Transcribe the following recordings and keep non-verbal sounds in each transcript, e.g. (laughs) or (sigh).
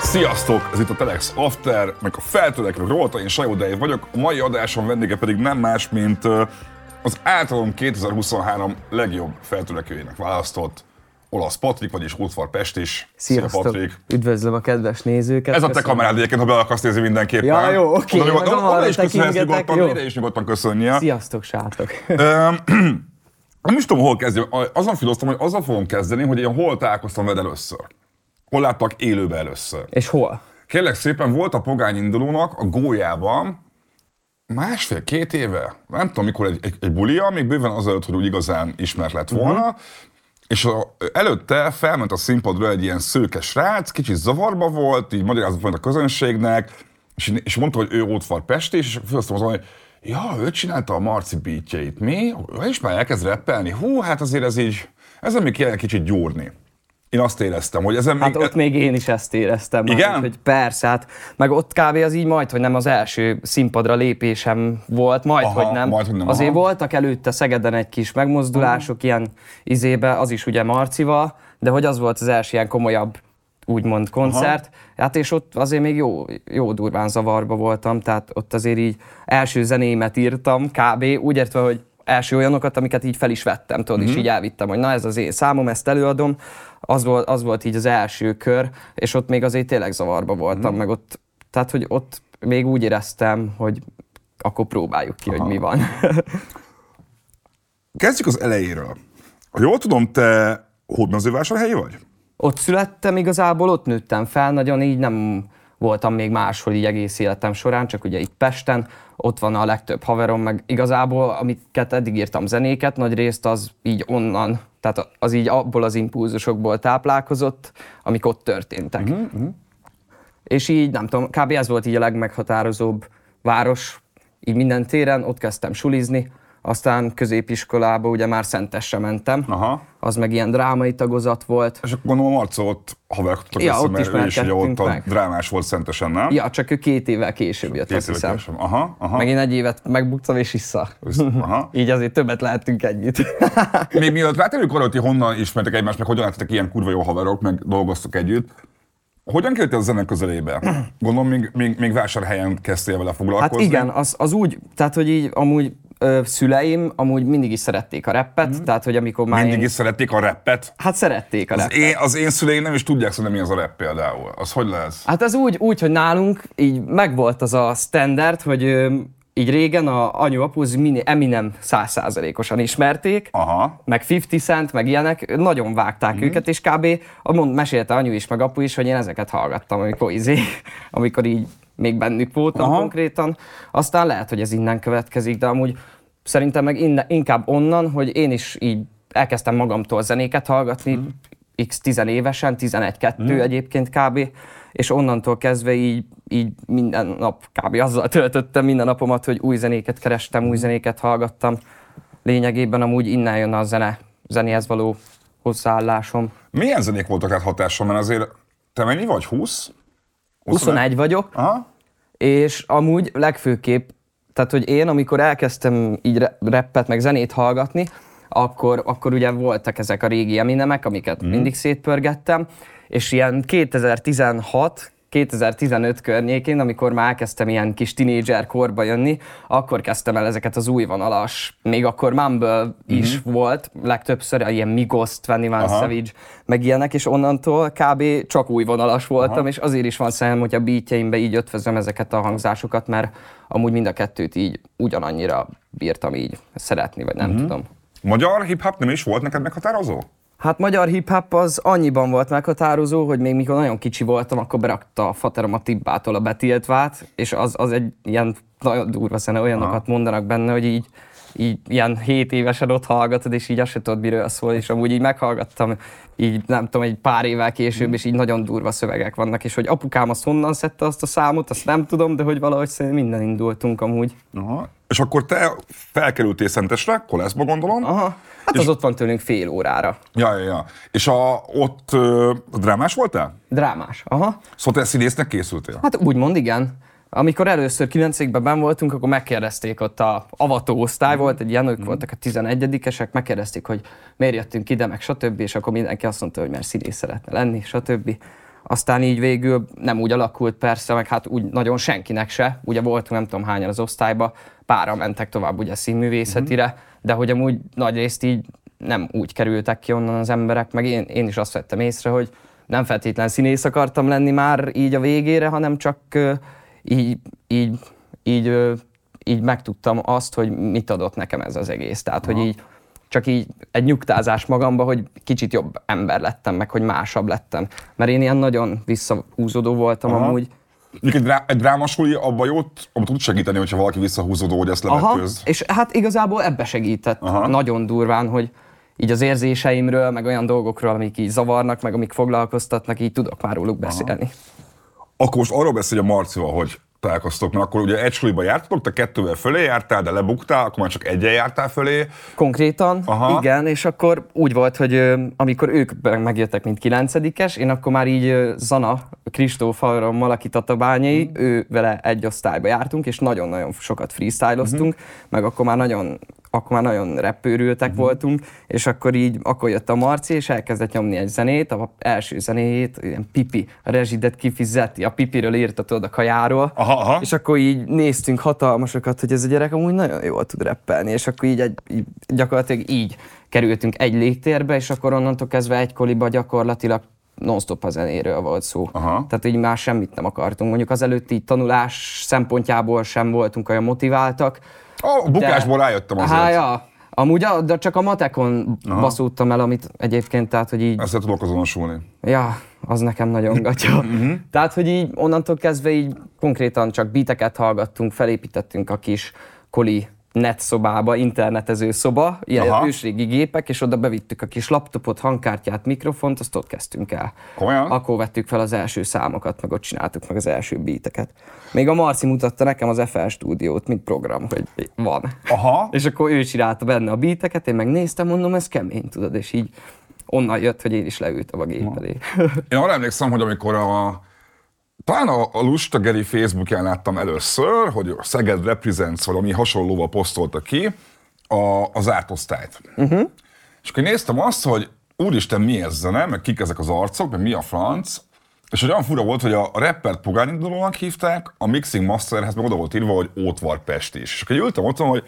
Sziasztok! Ez itt a Telex After, meg a feltörekvő Rolta, én Sajó Dave vagyok. A mai adásom vendége pedig nem más, mint az általom 2023 legjobb feltörekvőjének választott olasz Patrik, vagyis Útvar Pest is. Sziasztok! Szia, Patrik! Üdvözlöm a kedves nézőket! Ez a te kamerád egyébként, ha be akarsz nézni mindenképpen. Ja, jó, oké. Okay, oda, oda, oda is köszönhetsz nyugodtan, jó. ide is nyugodtan köszönnie. Sziasztok, sátok! (clears throat) nem is tudom, hol kezdjem. Azon filoztam, hogy azzal fogom kezdeni, hogy én hol találkoztam veled először. Hol láttak élőben először? És hol? Kérlek szépen, volt a pogány indulónak a gólyában másfél-két éve, nem tudom mikor egy, egy, egy bulia, még bőven azelőtt, hogy úgy igazán ismert lett volna, uh-huh. És a, előtte felment a színpadra egy ilyen szőke srác, kicsit zavarba volt, így magyarázott volt a közönségnek, és, és mondta, hogy ő Ótvar Pesti, és fölöztem azon, hogy ja, ő csinálta a Marci beatjeit, mi? És már elkezd reppelni. Hú, hát azért ez így, ezen még kell kicsit gyúrni. Én azt éreztem, hogy ezen hát még... ott még én is ezt éreztem. Igen? Már, hogy persze, hát meg ott kb. az így majd, hogy nem az első színpadra lépésem volt, majd, aha, hogy nem. Majd, hogy nem Azért aha. voltak előtte Szegeden egy kis megmozdulások, aha. ilyen izébe, az is ugye Marcival, de hogy az volt az első ilyen komolyabb úgymond koncert. Aha. Hát és ott azért még jó, jó durván zavarba voltam, tehát ott azért így első zenémet írtam, kb. úgy értve, hogy első olyanokat, amiket így fel is vettem, tudod, uh-huh. és mhm. így elvittem, hogy na ez az én számom, ezt előadom. Az volt, az volt így az első kör, és ott még azért tényleg zavarba voltam, uh-huh. meg ott, tehát hogy ott még úgy éreztem, hogy akkor próbáljuk ki, Aha. hogy mi van. (laughs) Kezdjük az elejéről. Ha jól tudom, te hódmezővásárhelyi vagy? Ott születtem igazából, ott nőttem fel, nagyon így nem voltam még máshol így egész életem során, csak ugye itt Pesten, ott van a legtöbb haverom, meg igazából, amiket eddig írtam zenéket, nagy részt az így onnan, tehát az így abból az impulzusokból táplálkozott, amik ott történtek. Uh-huh, uh-huh. És így, nem tudom, kb. ez volt így a legmeghatározóbb város, így minden téren, ott kezdtem sulizni, aztán középiskolába ugye már Szentesre mentem, Aha. Az meg ilyen drámai tagozat volt. És akkor gondolom Marca ott haverkodtak ja, össze, ott mert ő is ugye ott meg. a drámás volt Szentesen, nem? Ja, csak ő két évvel később jött, két azt hiszem. Később. Aha, aha. Meg én egy évet megbuktam és vissza. Aha. (laughs) Így azért többet lehetünk együtt. Még mielőtt rátérünk arra, hogy honnan ismertek egymást, meg hogyan lettetek ilyen kurva jó haverok, meg dolgoztok együtt, hogyan kerültél a zene közelébe? Gondolom, még, még, még vásárhelyen kezdtél vele foglalkozni. Hát igen, az, az úgy, tehát hogy így amúgy ö, szüleim amúgy mindig is szerették a rappet, mm. tehát hogy amikor már Mindig én... is szerették a rappet? Hát szerették a az rappet. Én, az én szüleim nem is tudják szerintem mi az a rap például. Az hogy lesz? Hát az úgy, úgy hogy nálunk így megvolt az a standard, hogy ö, így régen a anyu apuz Eminem százszázalékosan ismerték, Aha. meg 50 Cent, meg ilyenek, nagyon vágták mm. őket, és kb. mond, mesélte anyu is, meg apu is, hogy én ezeket hallgattam, amikor, izé, (laughs) amikor így még bennük voltam Aha. konkrétan. Aztán lehet, hogy ez innen következik, de amúgy szerintem meg innen, inkább onnan, hogy én is így elkezdtem magamtól zenéket hallgatni, mm. x 10 évesen, 11-2 mm. egyébként kb. És onnantól kezdve így, így minden nap kb. azzal töltöttem minden napomat, hogy új zenéket kerestem, új zenéket hallgattam. Lényegében amúgy innen jön a zene, zenéhez való hozzáállásom. Milyen zenék voltak hát hatásom? Mert azért te mennyi vagy? 20? 21 vagyok, Aha. és amúgy legfőképp, tehát hogy én, amikor elkezdtem így rappet, meg zenét hallgatni, akkor, akkor ugye voltak ezek a régi Eminemek, amiket mm. mindig szétpörgettem, és ilyen 2016 2015 környékén, amikor már elkezdtem ilyen kis tinédzser korba jönni, akkor kezdtem el ezeket az új vonalas, még akkor Mumble mm-hmm. is volt, legtöbbször ilyen Migos, 21 Aha. Savage, meg ilyenek, és onnantól kb. csak új vonalas voltam, Aha. és azért is van szemem, hogy a beatjeimbe így ötvözöm ezeket a hangzásokat, mert amúgy mind a kettőt így ugyanannyira bírtam így szeretni, vagy nem mm-hmm. tudom. Magyar hip-hop nem is volt neked meghatározó? Hát magyar hip-hop az annyiban volt meghatározó, hogy még mikor nagyon kicsi voltam, akkor berakta a faterom a Tibbától a betiltvát, és az, az egy ilyen nagyon durva szene, olyanokat Aha. mondanak benne, hogy így, így ilyen 7 évesen ott hallgatod, és így azt se tudod, miről szól, és amúgy így meghallgattam, így nem tudom, egy pár évvel később, és így nagyon durva szövegek vannak, és hogy apukám azt honnan szedte azt a számot, azt nem tudom, de hogy valahogy szerintem minden indultunk amúgy. Aha. És akkor te felkerültél Szentesre, Koleszba gondolom? Aha. Hát és... az ott van tőlünk fél órára. Ja, ja, ja. És a, ott uh, drámás voltál? Drámás, aha. Szóval te színésznek készültél? Hát úgymond igen. amikor először 9 ben voltunk, akkor megkérdezték ott a avató osztály volt, egy ilyen, ők voltak a 11-esek, megkérdezték, hogy miért jöttünk ide, meg stb. És akkor mindenki azt mondta, hogy mert színész szeretne lenni, stb. Aztán így végül nem úgy alakult persze, meg hát úgy nagyon senkinek se. Ugye voltunk nem tudom hányan az osztályba, pára mentek tovább ugye színművészetire, uh-huh. de hogy amúgy nagy részt így nem úgy kerültek ki onnan az emberek, meg én, én is azt vettem észre, hogy nem feltétlen színész akartam lenni már így a végére, hanem csak uh, így, így, így, uh, így megtudtam azt, hogy mit adott nekem ez az egész. Tehát, Aha. hogy így csak így egy nyugtázás magamba, hogy kicsit jobb ember lettem, meg hogy másabb lettem. Mert én ilyen nagyon visszahúzódó voltam Aha. amúgy. Egy, drá- egy drámasuli abban jót, abban tud segíteni, hogyha valaki visszahúzódó, hogy ezt levetkőz. és hát igazából ebbe segített Aha. nagyon durván, hogy így az érzéseimről, meg olyan dolgokról, amik így zavarnak, meg amik foglalkoztatnak, így tudok már róluk beszélni. Aha. Akkor most arról beszélj a Marcival, hogy találkoztok, mert akkor ugye egy suliba jártatok, te kettővel fölé jártál, de lebuktál, akkor már csak egyen jártál fölé. Konkrétan, Aha. igen, és akkor úgy volt, hogy amikor ők megjöttek, mint kilencedikes, én akkor már így Zana, Kristóf Arrammal, aki tatabányai, mm. ő vele egy osztályba jártunk, és nagyon-nagyon sokat freestyloztunk, mm-hmm. meg akkor már nagyon akkor már nagyon repőrültek uh-huh. voltunk, és akkor így, akkor jött a Marci, és elkezdett nyomni egy zenét, a első zenéjét, ilyen pipi, a rezsidet kifizeti, a pipiről írta tudod a kajáról, aha, aha. és akkor így néztünk hatalmasokat, hogy ez a gyerek amúgy nagyon jól tud reppelni, és akkor így, egy, így gyakorlatilag így kerültünk egy légtérbe, és akkor onnantól kezdve egy koliba gyakorlatilag non-stop a zenéről volt szó. Aha. Tehát így már semmit nem akartunk. Mondjuk az előtti tanulás szempontjából sem voltunk olyan motiváltak, a bukásból de, rájöttem azért. Há, ja. Amúgy, de csak a matekon Aha. baszódtam el, amit egyébként, tehát, hogy így... Ezzel tudok azonosulni. Ja, az nekem nagyon gatya. Mhm. tehát, hogy így onnantól kezdve így konkrétan csak biteket hallgattunk, felépítettünk a kis koli net szobába, internetező szoba, ilyen Aha. ősrégi gépek, és oda bevittük a kis laptopot, hangkártyát, mikrofont, azt ott kezdtünk el. Komolyan? Akkor vettük fel az első számokat, meg ott csináltuk meg az első beateket. Még a Marci mutatta nekem az FL stúdiót, mint program, hogy van. Aha. és akkor ő csinálta benne a beateket, én megnéztem, mondom, ez kemény, tudod, és így onnan jött, hogy én is leültem a gép elé. Én arra emlékszem, hogy amikor a talán a, a Lustageri Facebookján láttam először, hogy a Szeged Represents valami hasonlóval posztolta ki a, az átosztályt. Uh-huh. És akkor néztem azt, hogy úristen, mi ez zene, meg kik ezek az arcok, meg mi a franc, és hogy olyan fura volt, hogy a rappert pogányindulónak hívták, a mixing masterhez meg oda volt írva, hogy Ótvar Pest is. És akkor ültem ott, hogy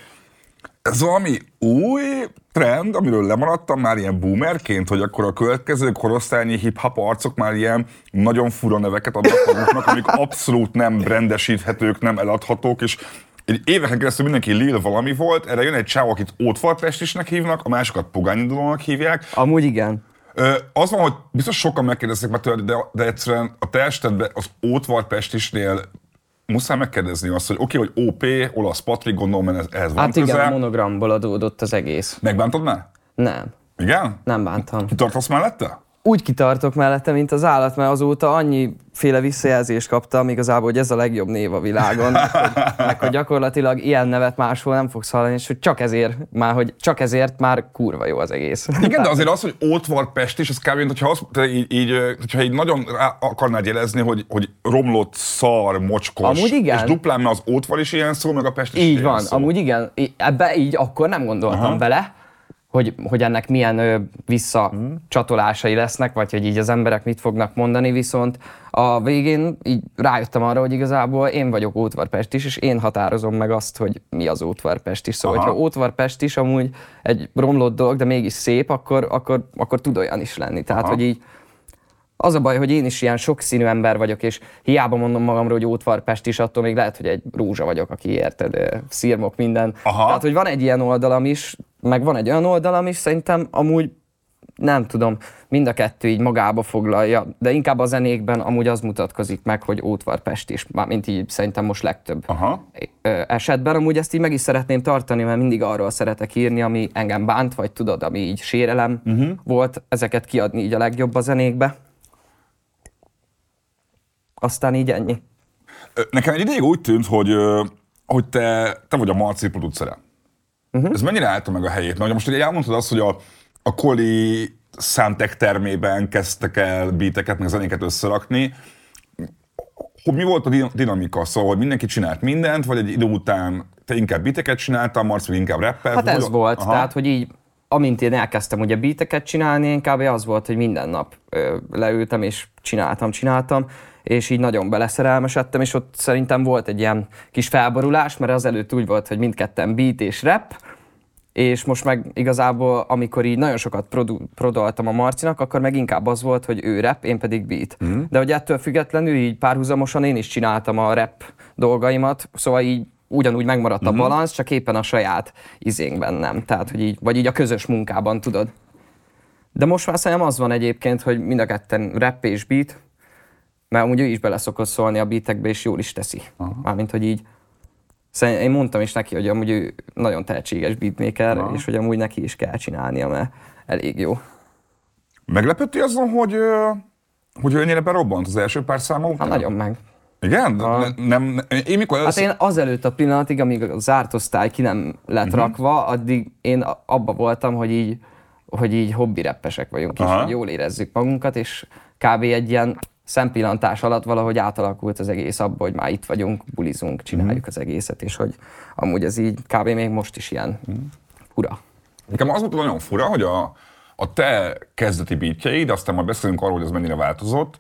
ez valami új trend, amiről lemaradtam már ilyen boomerként, hogy akkor a következő korosztályi hip-hop arcok már ilyen nagyon fura neveket adnak maguknak, amik abszolút nem rendesíthetők, nem eladhatók, és egy éveken keresztül mindenki Lil valami volt, erre jön egy csáv, akit Ótvarpestisnek hívnak, a másokat Pogányindulónak hívják. Amúgy igen. Ö, az van, hogy biztos sokan megkérdeznek már tőle, de, de egyszerűen a te estedben az Ótvarpestisnél muszáj megkérdezni azt, hogy oké, okay, hogy OP, olasz Patrik, gondolom, mert ehhez van Hát igen, közel. a monogramból adódott az egész. Megbántod már? Nem. Igen? Nem bántam. Kitartasz mellette? Úgy kitartok mellette, mint az állat, mert azóta annyi féle visszajelzést kaptam igazából, hogy ez a legjobb név a világon, (laughs) meg hogy, gyakorlatilag ilyen nevet máshol nem fogsz hallani, és hogy csak ezért már, hogy csak ezért már kurva jó az egész. Igen, de azért az, hogy Ótvar Pest is, az kb. hogyha, azt, így, így, hogyha így nagyon akarnád jelezni, hogy, hogy romlott, szar, mocskos, amúgy igen. és duplán, mert az Ótvar is ilyen szó, meg a Pest is Így ilyen van, szó. amúgy igen, ebbe így akkor nem gondoltam Aha. bele, hogy, hogy ennek milyen ö, visszacsatolásai lesznek, vagy hogy így az emberek mit fognak mondani, viszont a végén így rájöttem arra, hogy igazából én vagyok Ótvarpest is, és én határozom meg azt, hogy mi az Ótvarpest is. Szóval, Aha. hogyha Ótvarpest is amúgy egy romlott dolog, de mégis szép, akkor, akkor, akkor tud olyan is lenni. Tehát, Aha. hogy így az a baj, hogy én is ilyen sokszínű ember vagyok, és hiába mondom magamról, hogy Ótvarpest is, attól még lehet, hogy egy rózsa vagyok, aki érted, szírmok minden. Aha. Tehát, hogy van egy ilyen oldalam is, meg van egy olyan oldalam is, szerintem amúgy nem tudom, mind a kettő így magába foglalja, de inkább a zenékben amúgy az mutatkozik meg, hogy Ótvarpest is, mint így szerintem most legtöbb Aha. esetben. Amúgy ezt így meg is szeretném tartani, mert mindig arról szeretek írni, ami engem bánt, vagy tudod, ami így sérelem uh-huh. volt, ezeket kiadni így a legjobb a zenékbe. Aztán így ennyi. Nekem egy ideig úgy tűnt, hogy, hogy te, te vagy a Marci producere. Uh-huh. Ez mennyire állta meg a helyét? Mert most ugye elmondtad azt, hogy a, a Koli Soundtech termében kezdtek el beateket, meg zenéket összerakni. hogy mi volt a dinamika? Szóval, hogy mindenki csinált mindent, vagy egy idő után te inkább biteket csináltam, Marci inkább rappel? Hát ez volt, Aha. tehát hogy így amint én elkezdtem ugye beateket csinálni, én kb. az volt, hogy minden nap ö, leültem és csináltam, csináltam, és így nagyon beleszerelmesedtem, és ott szerintem volt egy ilyen kis felborulás, mert az előtt úgy volt, hogy mindketten beat és rap, és most meg igazából, amikor így nagyon sokat produ- prodoltam a Marcinak, akkor meg inkább az volt, hogy ő rap, én pedig beat. Mm. De hogy ettől függetlenül így párhuzamosan én is csináltam a rap dolgaimat, szóval így ugyanúgy megmaradt mm-hmm. a balansz, csak éppen a saját izénkben nem. Tehát, hogy így, vagy így a közös munkában, tudod. De most már szerintem az van egyébként, hogy mind a ketten rap és beat, mert amúgy ő is bele szokott szólni a beatekbe, és jól is teszi. Aha. Mármint, hogy így Szerintem én mondtam is neki, hogy amúgy ő nagyon tehetséges beatmaker, Aha. és hogy amúgy neki is kell csinálnia, mert elég jó. Meglepődti azon, hogy, hogy ő ennyire berobbant az első pár száma után? Hát nagyon meg. Igen? A... Nem, nem, én mikor hát én azelőtt a pillanatig, amíg a zárt osztály ki nem lett uh-huh. rakva, addig én abba voltam, hogy így, hogy így hobbi reppesek vagyunk, Aha. és hogy jól érezzük magunkat, és kb. egy ilyen szempillantás alatt valahogy átalakult az egész abba, hogy már itt vagyunk, bulizunk, csináljuk uh-huh. az egészet, és hogy amúgy ez így kb. még most is ilyen uh-huh. fura. Nekem az volt nagyon fura, hogy a, a te kezdeti beatjeid, aztán majd beszélünk arról, hogy ez mennyire változott,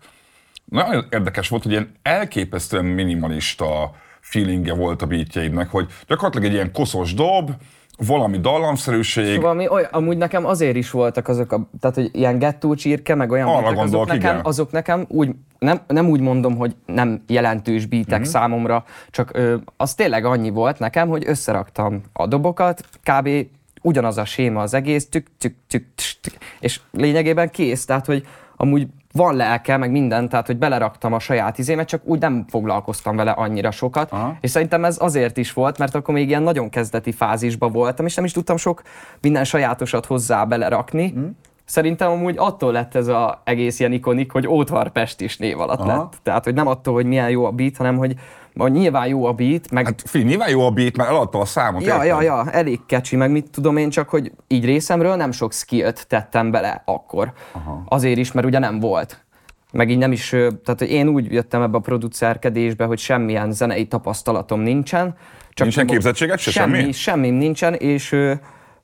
nagyon érdekes volt, hogy ilyen elképesztően minimalista feelingje volt a beatjeidnek, hogy gyakorlatilag egy ilyen koszos dob, valami dallamszerűség. Szóval mi, oly, amúgy nekem azért is voltak azok, a, tehát hogy ilyen gettó csirke, meg olyan Arra gondolok, azok, nekem, igen. azok nekem úgy, nem, nem úgy mondom, hogy nem jelentős beatek mm-hmm. számomra, csak ö, az tényleg annyi volt nekem, hogy összeraktam a dobokat, kb. ugyanaz a séma az egész, tük, tük, tük, tük, tük, és lényegében kész, tehát hogy amúgy van lelke, meg minden, tehát hogy beleraktam a saját izémet, csak úgy nem foglalkoztam vele annyira sokat. Aha. És szerintem ez azért is volt, mert akkor még ilyen nagyon kezdeti fázisban voltam, és nem is tudtam sok minden sajátosat hozzá belerakni. Mm. Szerintem amúgy attól lett ez az egész ilyen ikonik, hogy Ótvar Pest is név alatt Aha. lett. Tehát, hogy nem attól, hogy milyen jó a beat, hanem hogy nyilván jó a beat, meg... Hát fi, nyilván jó a beat, mert eladta a számot. Ja, ja, ja, elég kecsi, meg mit tudom én, csak hogy így részemről nem sok skillt tettem bele akkor. Aha. Azért is, mert ugye nem volt. Meg így nem is, tehát hogy én úgy jöttem ebbe a producerkedésbe, hogy semmilyen zenei tapasztalatom nincsen. Csak nincsen képzettséget se semmi? Semmi, semmi nincsen, és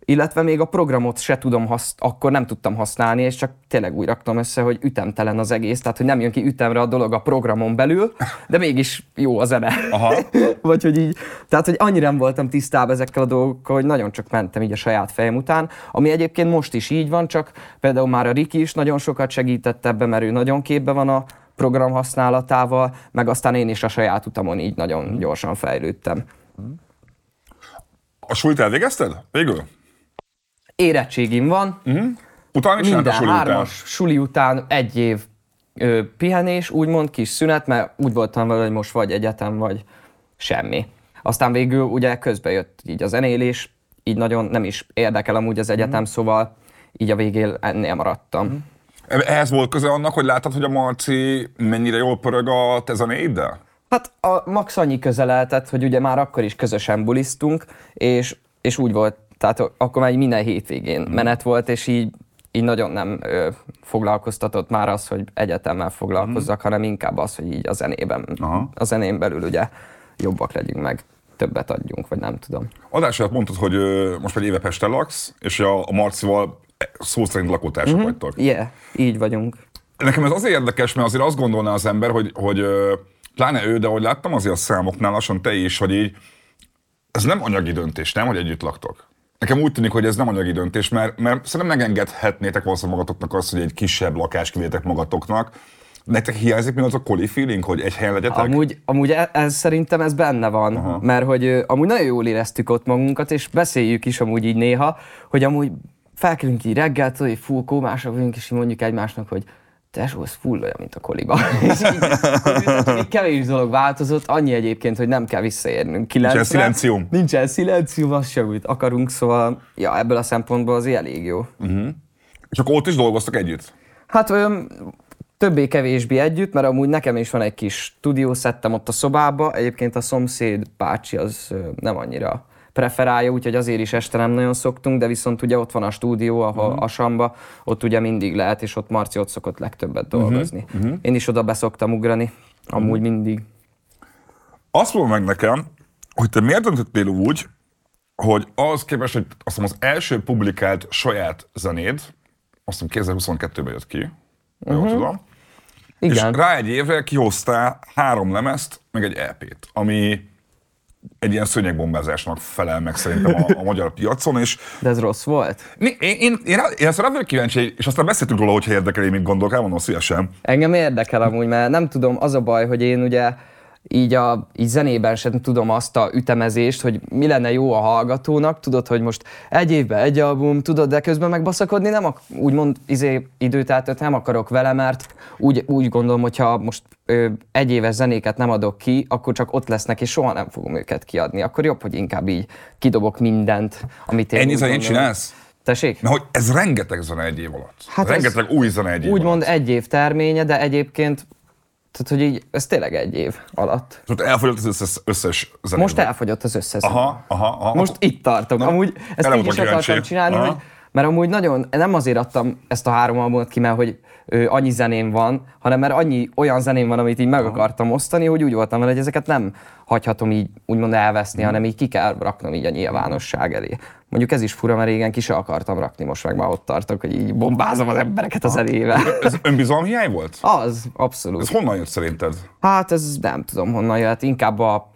illetve még a programot se tudom, hasz, akkor nem tudtam használni, és csak tényleg úgy raktam össze, hogy ütemtelen az egész, tehát hogy nem jön ki ütemre a dolog a programon belül, de mégis jó a zene. Aha. (laughs) Vagy hogy így, tehát hogy annyira nem voltam tisztában ezekkel a dolgokkal, hogy nagyon csak mentem így a saját fejem után, ami egyébként most is így van, csak például már a Riki is nagyon sokat segített ebbe, mert ő nagyon képbe van a program használatával, meg aztán én is a saját utamon így nagyon gyorsan fejlődtem. A súlyt elvégezted? Végül? Érettségim van. Uh-huh. Utána Minden suli hármas után? suli után egy év ö, pihenés, úgymond kis szünet, mert úgy voltam vele, hogy most vagy egyetem, vagy semmi. Aztán végül ugye közbe jött így a zenélés, így nagyon nem is érdekel amúgy az egyetem, uh-huh. szóval így a végén ennél maradtam. Uh-huh. Ehhez volt köze annak, hogy láttad, hogy a Marci mennyire jól pörög a te zenéiddel? Hát a max annyi köze lehetett, hogy ugye már akkor is közösen bulisztunk, és, és úgy volt tehát akkor már minden hétvégén mm. menet volt, és így, így nagyon nem ö, foglalkoztatott már az, hogy egyetemmel foglalkozzak, mm. hanem inkább az, hogy így a zenében, Aha. a zenén belül ugye jobbak legyünk meg többet adjunk, vagy nem tudom. Adásra mondtad, hogy ö, most egy éve Pesten laksz, és a, a Marcival szó szerint lakótársak mm-hmm. vagytok. Yeah, így vagyunk. Nekem ez azért érdekes, mert azért azt gondolná az ember, hogy, hogy pláne ő, de hogy láttam azért a számoknál lassan te is, hogy így ez nem anyagi döntés, nem, hogy együtt laktok? Nekem úgy tűnik, hogy ez nem anyagi döntés, mert, mert szerintem megengedhetnétek valószínűleg magatoknak azt, hogy egy kisebb lakást kivétek magatoknak. Nektek hiányzik mi az a koli feeling, hogy egy helyen legyetek? Amúgy, amúgy ez, ez szerintem ez benne van, Aha. mert hogy amúgy nagyon jól éreztük ott magunkat, és beszéljük is amúgy így néha, hogy amúgy felkelünk így reggel, hogy full kómások vagyunk, és mondjuk egymásnak, hogy tesó, ez full olyan, mint a koliba. (laughs) és így, kevés dolog változott, annyi egyébként, hogy nem kell visszaérnünk 90 Nincsen szilencium. Nincsen szilencium, az sem, amit akarunk, szóval ja, ebből a szempontból az elég jó. Uh-huh. És akkor ott is dolgoztak együtt? Hát olyan többé-kevésbé együtt, mert amúgy nekem is van egy kis stúdiószettem ott a szobába, egyébként a szomszéd bácsi az nem annyira preferálja, úgyhogy azért is este nem nagyon szoktunk, de viszont ugye ott van a stúdió, ahol uh-huh. a Samba, ott ugye mindig lehet, és ott Marci ott szokott legtöbbet mhm. dolgozni. Uh-huh. Én is oda beszoktam ugrani. Amúgy mindig. Azt mondom meg nekem, hogy te miért döntöttél úgy, hogy az képest, hogy azt mondom, az első publikált saját zenéd, azt mondom 2022-ben jött ki, uh-huh. jól tudom, igen. És rá egy évre kihoztál három lemezt, meg egy EP-t, ami egy ilyen szőnyegbombázásnak felel meg szerintem a, a magyar piacon. És De ez rossz volt? Én, én, én, én, én ezt rá kíváncsi, és aztán beszéltünk róla, hogyha érdekel, én mit gondolok, elmondom szívesen. Engem érdekel amúgy, mert nem tudom, az a baj, hogy én ugye így a így zenében sem tudom azt a ütemezést, hogy mi lenne jó a hallgatónak, tudod, hogy most egy évben egy album, tudod, de közben megbaszakodni nem, ak- úgymond izé, időt nem akarok vele, mert úgy, úgy gondolom, hogyha most ö, egy éves zenéket nem adok ki, akkor csak ott lesznek, és soha nem fogom őket kiadni. Akkor jobb, hogy inkább így kidobok mindent, amit én Ennyi zenét csinálsz? Tessék? Na, hogy ez rengeteg zene egy év alatt. Hát rengeteg új zene egy év Úgymond egy év terménye, de egyébként tehát, hogy így, ez tényleg egy év alatt. Most elfogyott az összes, összes zenét. Most elfogyott az összes aha, aha, aha. Most itt tartok. Na, Amúgy ezt így is akartam csinálni, aha. hogy, mert amúgy nagyon, nem azért adtam ezt a három albumot ki, mert hogy annyi zeném van, hanem mert annyi olyan zeném van, amit így meg akartam osztani, hogy úgy voltam vele, hogy ezeket nem hagyhatom így úgymond elveszni, mm. hanem így ki kell raknom így a nyilvánosság elé. Mondjuk ez is fura, mert régen ki se akartam rakni, most meg már ott tartok, hogy így bombázom az embereket az elével. Ez önbizalom hiány volt? Az, abszolút. Ez honnan jött szerinted? Hát ez nem tudom honnan jött, inkább a,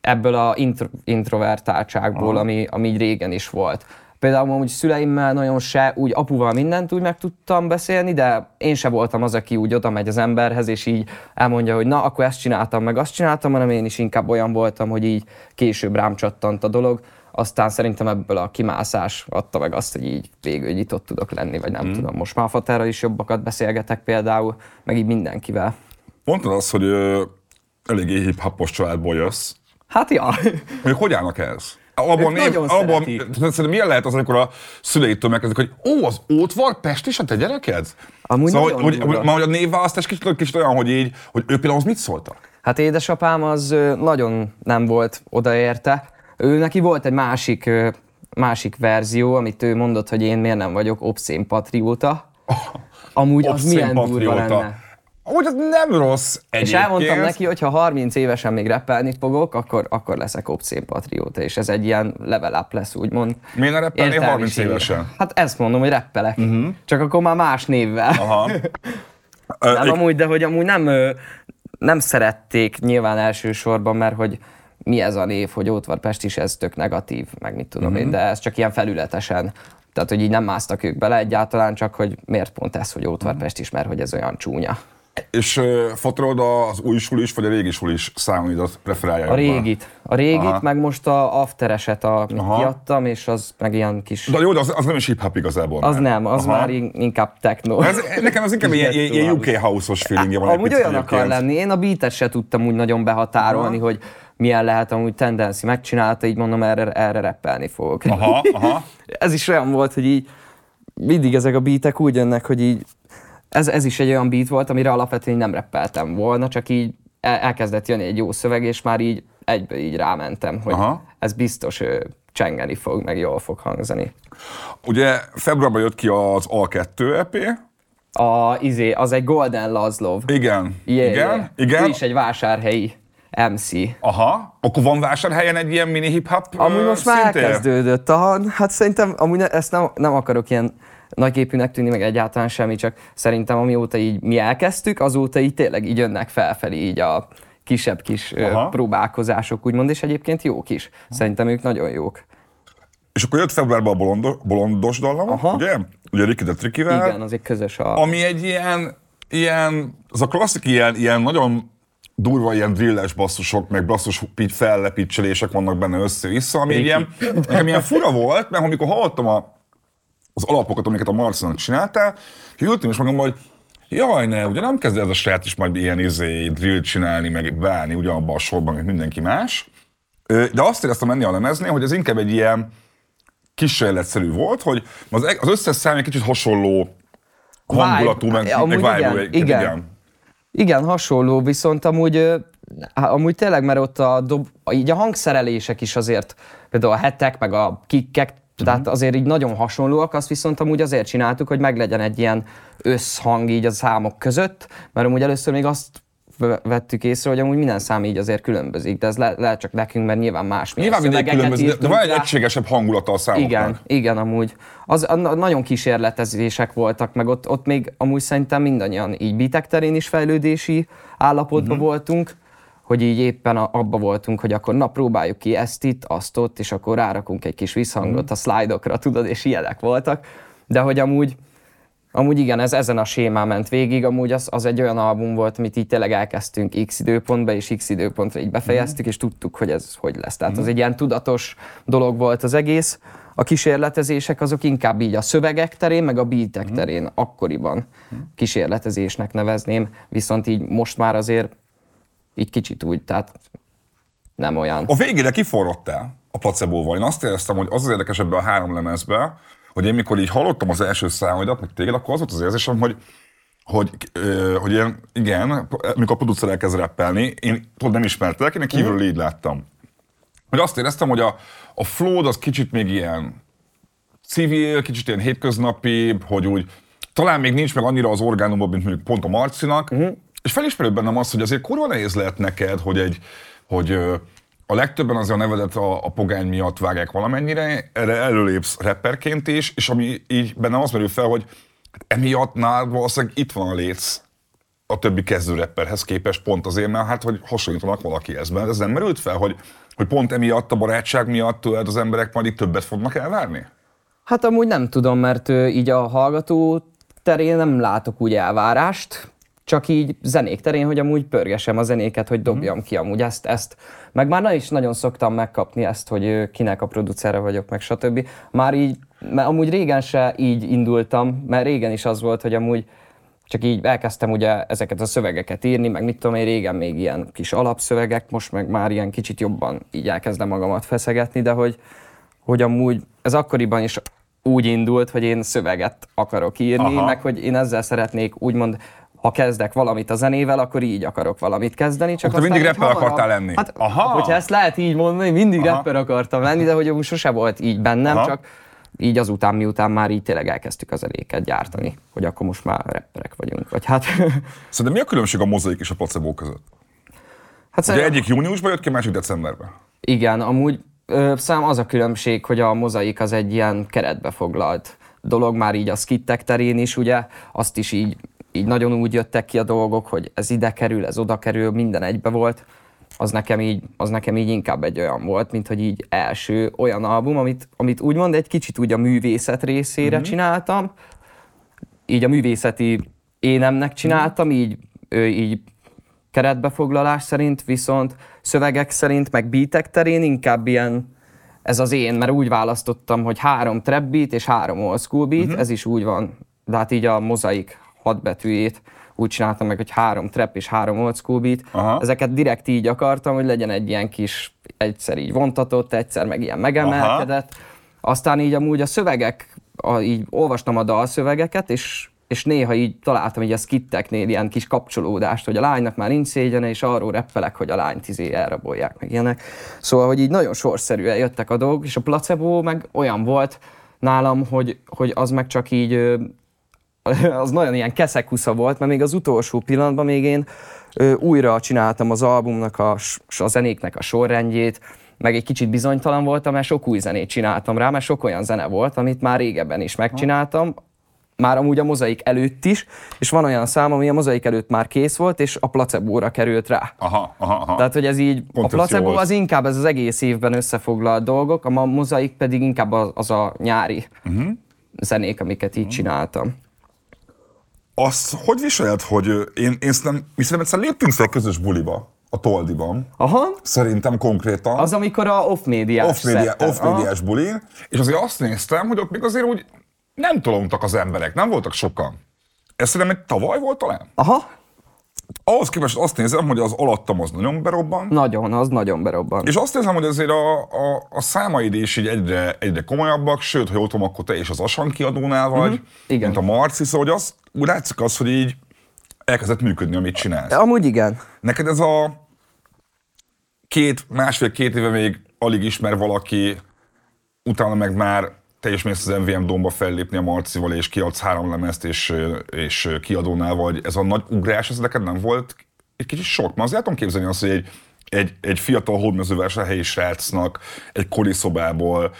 ebből a intro, introvertáltságból, ami, ami így régen is volt. Például amúgy szüleimmel nagyon se, úgy apuval mindent úgy meg tudtam beszélni, de én se voltam az, aki úgy oda megy az emberhez, és így elmondja, hogy na, akkor ezt csináltam, meg azt csináltam, hanem én is inkább olyan voltam, hogy így később rám csattant a dolog aztán szerintem ebből a kimászás adta meg azt, hogy így végül nyitott tudok lenni, vagy nem mm. tudom. Most már Fatára is jobbakat beszélgetek például, meg így mindenkivel. Mondtad azt, hogy ö, eléggé hip-hopos családból jössz. Hát ja. Hogy hogy állnak ez? Abban, név, abban szerintem milyen lehet az, amikor a szüleitől megkezdik, hogy ó, az Ótvar Pest is a te gyereked? Amúgy szóval, hogy, hogy, hogy, hogy, a névválasztás kicsit, kicsit olyan, hogy így, hogy ő például mit szóltak? Hát édesapám az nagyon nem volt odaérte, ő neki volt egy másik, másik verzió, amit ő mondott, hogy én miért nem vagyok obszén patrióta. (laughs) Amúgy az milyen durva lenne. Amúgy az nem rossz egyébként. És elmondtam neki, hogy ha 30 évesen még rappelni fogok, akkor, akkor leszek obszén patrióta, és ez egy ilyen level up lesz, úgymond. Miért ne rappelni 30 évesen? Hát ezt mondom, hogy rappelek. Uh-huh. Csak akkor már más névvel. Aha. (laughs) nem amúgy, de hogy amúgy nem, nem szerették nyilván elsősorban, mert hogy mi ez a név, hogy Ótvar Pest is ez tök negatív, meg mit tudom mm-hmm. én, de ez csak ilyen felületesen. Tehát, hogy így nem másztak ők bele egyáltalán, csak hogy miért pont ez, hogy Ótvar Pest is, mert hogy ez olyan csúnya. És uh, fotorod az új sulis, vagy a régi sulis számítat preferálja? A régit. A régit, Aha. meg most a aftereset, amit Aha. kiadtam, és az meg ilyen kis... De jó, de az, az nem is hip-hop igazából. Az már. nem, az Aha. már inkább techno. Ez, nekem az inkább ilyen, ilyen UK house-os feelingje van. Amúgy olyan akar lenni. Én a beatet se tudtam úgy nagyon behatárolni, Aha. hogy milyen lehet amúgy tendenci megcsinálta, így mondom, erre, erre reppelni fogok. Aha, aha. (laughs) ez is olyan volt, hogy így mindig ezek a beatek úgy jönnek, hogy így ez, ez is egy olyan beat volt, amire alapvetően nem reppeltem volna, csak így elkezdett jönni egy jó szöveg, és már így egyből így rámentem, hogy Aha. ez biztos csengeni fog, meg jól fog hangzani. Ugye februárban jött ki az A2 EP, a, izé, az egy Golden Lazlov. Igen. Yeah, igen. Yeah. igen. Ő is egy vásárhelyi MC. Aha, akkor van vásárhelyen egy ilyen mini hip-hop Amúgy most már elkezdődött. Aha, hát szerintem amúgy ezt nem, nem akarok ilyen nagyképűnek tűnni, meg egyáltalán semmi, csak szerintem amióta így mi elkezdtük, azóta így tényleg így jönnek felfelé így a kisebb kis Aha. próbálkozások, úgymond, és egyébként jók is. Szerintem ők nagyon jók. És akkor jött februárban a bolondos, bolondos dallam, Aha. ugye? Ugye Ricky the Trickyvel. Igen, az egy közös a... Ami egy ilyen, ilyen, az a klasszik ilyen, ilyen nagyon durva ilyen drilles basszusok, meg basszus fellepítselések vannak benne össze-vissza, ami ilyen, nekem ilyen fura volt, mert amikor hallottam a, az alapokat, amiket a Marcinak csináltál, ültem és mondom, hogy jaj ne, ugye nem kezd ez a srác is majd ilyen izé, drill csinálni, meg beállni ugyanabban a sorban, mint mindenki más. De azt éreztem menni a lemezni, hogy ez inkább egy ilyen kísérletszerű volt, hogy az, e- az összes szám egy kicsit hasonló hangulatú, meg, meg vibe igen, igen. igen. Igen, hasonló, viszont amúgy, amúgy tényleg, mert ott a, dob, így a hangszerelések is azért, például a hetek, meg a kikkek, tehát mhm. azért így nagyon hasonlóak, azt viszont amúgy azért csináltuk, hogy meglegyen egy ilyen összhang így a számok között, mert amúgy először még azt vettük észre, hogy amúgy minden szám így azért különbözik, de ez le, lehet csak nekünk, mert nyilván más. Nyilván mindenki különbözik, de van egy egységesebb hangulata a számoknak. Igen, igen, amúgy. Az, a, nagyon kísérletezések voltak, meg ott, ott még amúgy szerintem mindannyian így bitek terén is fejlődési állapotban uh-huh. voltunk, hogy így éppen abba voltunk, hogy akkor na próbáljuk ki ezt itt, azt ott, és akkor rárakunk egy kis visszhangot uh-huh. a szlájdokra, tudod, és ilyenek voltak. De hogy amúgy Amúgy igen, ez ezen a sémán ment végig, amúgy az, az egy olyan album volt, amit így tényleg elkezdtünk X időpontba, és X időpontra így befejeztük, mm. és tudtuk, hogy ez hogy lesz. Tehát mm. az egy ilyen tudatos dolog volt az egész. A kísérletezések azok inkább így a szövegek terén, meg a beatek mm. terén akkoriban mm. kísérletezésnek nevezném, viszont így most már azért így kicsit úgy, tehát nem olyan. A végére kiforrottál a placebóval. Én azt éreztem, hogy az az érdekes ebben a három lemezben, hogy én mikor így hallottam az első számodat, meg téged, akkor az volt az érzésem, hogy hogy, hogy én, igen, mikor a producer elkezd rappelni, én tudod, nem ismertek, én kívülről így láttam. Hogy azt éreztem, hogy a, a flow az kicsit még ilyen civil, kicsit ilyen hétköznapi, hogy úgy talán még nincs meg annyira az orgánumban, mint mondjuk pont a Marcinak, uh-huh. És felismerült bennem azt, hogy azért kurva nehéz lehet neked, hogy egy, hogy a legtöbben azért a nevedet a, a pogány miatt vágják valamennyire, erre előlépsz rapperként is, és ami így benne az merül fel, hogy hát emiatt nálad valószínűleg itt van a léc a többi kezdő rapperhez képest pont azért, mert hát, hogy hasonlítanak valaki ezben. Ez nem merült fel, hogy, hogy pont emiatt, a barátság miatt tőled az emberek majd itt többet fognak elvárni? Hát amúgy nem tudom, mert így a hallgató terén nem látok úgy elvárást csak így zenék terén, hogy amúgy pörgesem a zenéket, hogy dobjam ki amúgy ezt, ezt. Meg már na is nagyon szoktam megkapni ezt, hogy kinek a producere vagyok, meg stb. Már így, mert amúgy régen se így indultam, mert régen is az volt, hogy amúgy csak így elkezdtem ugye ezeket a szövegeket írni, meg mit tudom én, régen még ilyen kis alapszövegek, most meg már ilyen kicsit jobban így elkezdem magamat feszegetni, de hogy, hogy amúgy ez akkoriban is úgy indult, hogy én szöveget akarok írni, Aha. meg hogy én ezzel szeretnék úgymond ha kezdek valamit a zenével, akkor így akarok valamit kezdeni. Csak Te mindig rapper akartál lenni. Hát, Aha. hogyha ezt lehet így mondani, mindig Aha. rapper akartam lenni, de hogy most sose volt így bennem, Aha. csak így azután, miután már így tényleg elkezdtük az zenéket gyártani, hogy akkor most már rapperek vagyunk. Vagy hát... (laughs) Szerintem mi a különbség a mozaik és a placebo között? Hát Ugye szerintem... egyik júniusban jött ki, másik decemberben. Igen, amúgy ö, szám az a különbség, hogy a mozaik az egy ilyen keretbe foglalt dolog, már így a skittek terén is, ugye, azt is így így nagyon úgy jöttek ki a dolgok, hogy ez ide kerül, ez oda kerül, minden egybe volt, az nekem így, az nekem így inkább egy olyan volt, mint hogy így első olyan album, amit, amit úgymond egy kicsit úgy a művészet részére mm-hmm. csináltam, így a művészeti énemnek csináltam, mm-hmm. így, ő, így keretbefoglalás szerint, viszont szövegek szerint, meg beatek terén inkább ilyen ez az én, mert úgy választottam, hogy három trap beat és három old school beat, mm-hmm. ez is úgy van, de hát így a mozaik hat betűjét úgy csináltam meg, hogy három trap és három old school beat. Aha. Ezeket direkt így akartam, hogy legyen egy ilyen kis, egyszer így vontatott, egyszer meg ilyen megemelkedett. Aha. Aztán így amúgy a szövegek, a, így olvastam a dalszövegeket, és és néha így találtam így a skitteknél ilyen kis kapcsolódást, hogy a lánynak már nincs szégyene, és arról reppelek, hogy a lányt izé elrabolják, meg ilyenek. Szóval, hogy így nagyon sorszerűen jöttek a dolgok, és a placebo meg olyan volt nálam, hogy, hogy az meg csak így (laughs) az nagyon ilyen keszekusza volt, mert még az utolsó pillanatban még én ö, újra csináltam az albumnak, a, a zenéknek a sorrendjét, meg egy kicsit bizonytalan voltam, mert sok új zenét csináltam rá, mert sok olyan zene volt, amit már régebben is megcsináltam, már amúgy a mozaik előtt is, és van olyan szám, ami a mozaik előtt már kész volt, és a placebóra került rá. Aha, aha, aha. Tehát, hogy ez így, Pont a placebo az inkább ez az egész évben összefoglalt dolgok, a mozaik pedig inkább az, az a nyári uh-huh. zenék, amiket így uh-huh. csináltam. Azt hogy viseled, hogy én, én szerintem, mi szerintem egyszer léptünk fel közös buliba, a Toldiban. Aha. Szerintem konkrétan. Az, amikor a off-médiás off-média, off-médiás buli, és azért azt néztem, hogy ott még azért úgy nem tolongtak az emberek, nem voltak sokan. Ez szerintem egy tavaly volt talán? Aha. Ahhoz képest azt nézem, hogy az alattam az nagyon berobban. Nagyon, az nagyon berobban. És azt nézem, hogy azért a, a, a számaid is így egyre, egyre komolyabbak, sőt, ha jól tudom, akkor te is az Asan kiadónál vagy, mm-hmm. Igen. mint a Marci, szóval hogy az, úgy látszik az, hogy így elkezdett működni, amit csinálsz. Amúgy igen. Neked ez a két, másfél-két éve még alig ismer valaki, utána meg már te is mész az MVM domba fellépni a Marcival, és kiadsz három lemezt, és, és kiadónál vagy. Ez a nagy ugrás, ez neked nem volt egy kicsit sok. Mert azért tudom képzelni azt, hogy egy, egy, egy fiatal hódmezővásárhelyi srácnak egy koliszobából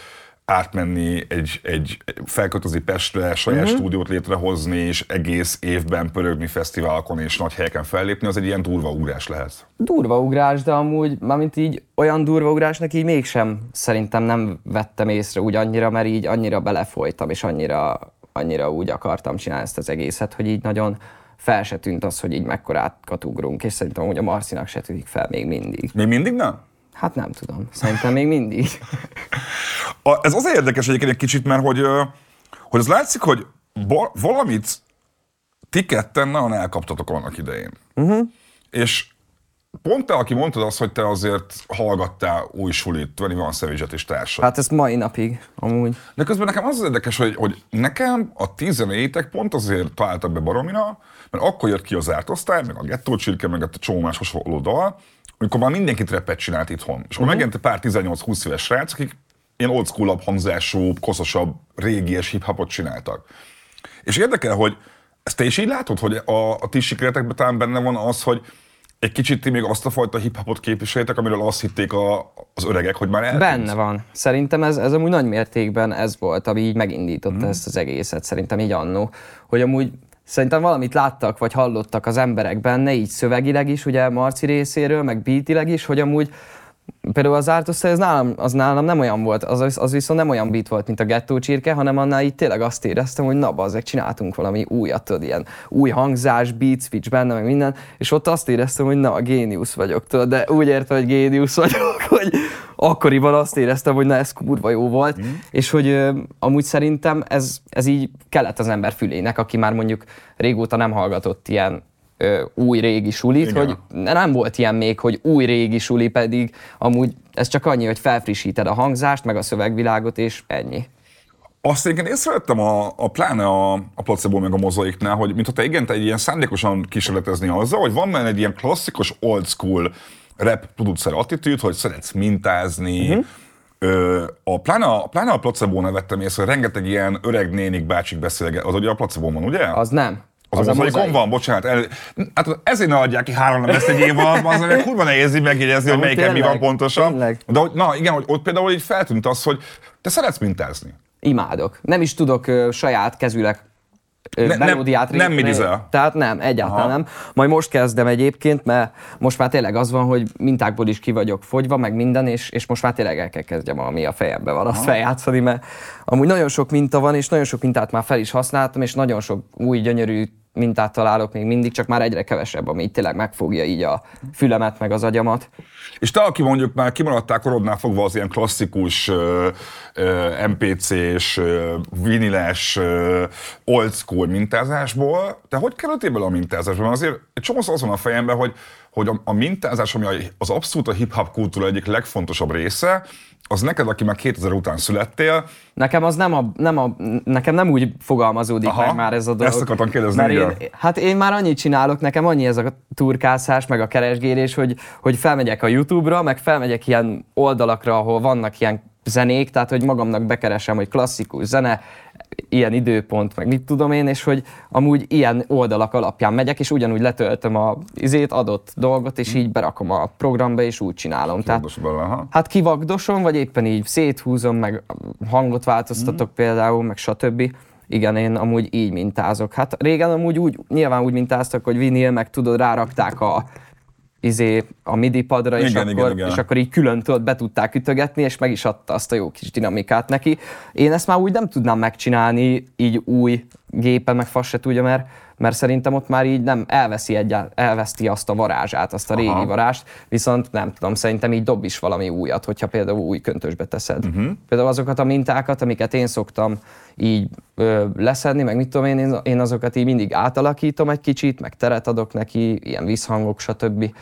átmenni, egy, egy felköltözni Pestre, saját uh-huh. stúdiót létrehozni, és egész évben pörögni fesztiválokon és nagy helyeken fellépni, az egy ilyen durva ugrás lehet. Durva ugrás, de amúgy, mármint így olyan durva ugrásnak így mégsem szerintem nem vettem észre úgy annyira, mert így annyira belefolytam, és annyira, annyira úgy akartam csinálni ezt az egészet, hogy így nagyon fel se tűnt az, hogy így mekkorát ugrunk, és szerintem hogy a Marcinak se tűnik fel még mindig. Még mindig nem? Hát nem tudom. Szerintem még mindig. A, ez azért érdekes egyébként egy kicsit, mert hogy, hogy az látszik, hogy valamit ti ketten nagyon elkaptatok annak idején. Uh-huh. És pont te, aki mondtad azt, hogy te azért hallgattál új sulit, van Savage-et és társad. Hát ez mai napig, amúgy. De közben nekem az az érdekes, hogy, hogy nekem a tizenétek pont azért találtak be baromira, mert akkor jött ki az zárt osztály, meg a gettó csirke, meg a csomó más hasonló dal, amikor már mindenkit repet csinált itthon. És akkor uh-huh. megjelent pár 18-20 éves srác, akik ilyen old school hangzású, koszosabb, régies hip-hopot csináltak. És érdekel, hogy ezt te is így látod, hogy a, a ti sikeretekben talán benne van az, hogy egy kicsit ti még azt a fajta hip-hopot képviseltek, amiről azt hitték a, az öregek, hogy már eltűnt. Benne van. Szerintem ez, ez amúgy nagy mértékben ez volt, ami így megindította mm. ezt az egészet, szerintem így annó. Hogy amúgy Szerintem valamit láttak, vagy hallottak az emberek benne, így szövegileg is, ugye Marci részéről, meg beatileg is, hogy amúgy például az Artus az nálam, az nálam nem olyan volt, az, az viszont nem olyan beat volt, mint a gettó csirke, hanem annál így tényleg azt éreztem, hogy na, bazzeg, csináltunk valami újat, tudod, ilyen új hangzás, beat switch benne, meg minden, és ott azt éreztem, hogy na, géniusz vagyok, tudod, de úgy érte, hogy géniusz vagyok, (laughs) hogy akkoriban azt éreztem, hogy na, ez kurva jó volt, mm. és hogy ö, amúgy szerintem ez, ez így kellett az ember fülének, aki már mondjuk régóta nem hallgatott ilyen ö, új régi sulit, Igen. hogy nem volt ilyen még, hogy új régi suli pedig amúgy ez csak annyi, hogy felfrissíted a hangzást, meg a szövegvilágot, és ennyi. Azt egyébként észrevettem a, a pláne a, a placebo meg a mozaiknál, hogy mintha te igen, te egy ilyen szándékosan kísérletezni azzal, hogy van benne egy ilyen klasszikus old school rap producer attitűd, hogy szeretsz mintázni, uh-huh. Ö, a, pláne, a, pláne a placebo vettem észre, hogy rengeteg ilyen öreg nénik bácsik beszélget, az ugye a placebo van, ugye? Az nem. Az, az, az a mozaik van, bocsánat. El, hát ezért ne adják ki három ezt egy év alatt, az azért kurva nehéz megjegyezni, hogy melyiken mi van pontosan. Tényleg. De hogy, na igen, hogy ott például így feltűnt az, hogy te szeretsz mintázni. Imádok. Nem is tudok ö, saját kezűleg ne, melódiát Nem, nem midizel. Tehát nem, egyáltalán Aha. nem. Majd most kezdem egyébként, mert most már tényleg az van, hogy mintákból is ki vagyok fogyva, meg minden, és, és most már tényleg el kell kezdjem, ami a fejemben van, azt feljátszani, mert amúgy nagyon sok minta van, és nagyon sok mintát már fel is használtam, és nagyon sok új gyönyörű mintát találok még mindig, csak már egyre kevesebb, ami tényleg megfogja így a fülemet, meg az agyamat. És te, aki mondjuk már kimaradtál korodnál fogva az ilyen klasszikus MPC-s, uh, viniles, old school mintázásból, te hogy kerültél bele a mintázásban? Azért egy csomószor az van a fejemben, hogy, hogy a, a mintázás, ami az abszolút a hip-hop kultúra egyik legfontosabb része, az neked, aki már 2000 után születtél... Nekem az nem, a, nem, a, nekem nem úgy fogalmazódik Aha, meg már ez a dolog. Ezt akartam kérdezni. Mert én, hát én már annyit csinálok, nekem annyi ez a turkászás, meg a keresgélés, hogy, hogy felmegyek a YouTube-ra, meg felmegyek ilyen oldalakra, ahol vannak ilyen zenék, tehát hogy magamnak bekeresem, hogy klasszikus zene, ilyen időpont, meg mit tudom én, és hogy amúgy ilyen oldalak alapján megyek, és ugyanúgy letöltöm a izét, adott dolgot, és így berakom a programba, és úgy csinálom. Tehát, bele, hát kivagdosom, vagy éppen így széthúzom, meg hangot változtatok mm. például, meg stb. Igen, én amúgy így mintázok. Hát régen amúgy úgy, nyilván úgy mintáztak, hogy vinil, meg tudod, rárakták a izé, a MIDI padra, igen, és, igen, akkor, igen. és akkor így külön tudod, be tudták ütögetni, és meg is adta azt a jó kis dinamikát neki. Én ezt már úgy nem tudnám megcsinálni, így új gépen, meg fasz se tudja, mert, mert szerintem ott már így nem elveszi egyáltalán, elveszti azt a varázsát, azt a régi Aha. varást, viszont nem tudom, szerintem így dob is valami újat, hogyha például új köntösbe teszed. Uh-huh. Például azokat a mintákat, amiket én szoktam így ö, leszedni, meg mit tudom én, én azokat így mindig átalakítom egy kicsit, meg teret adok neki, ilyen visszhangok, stb.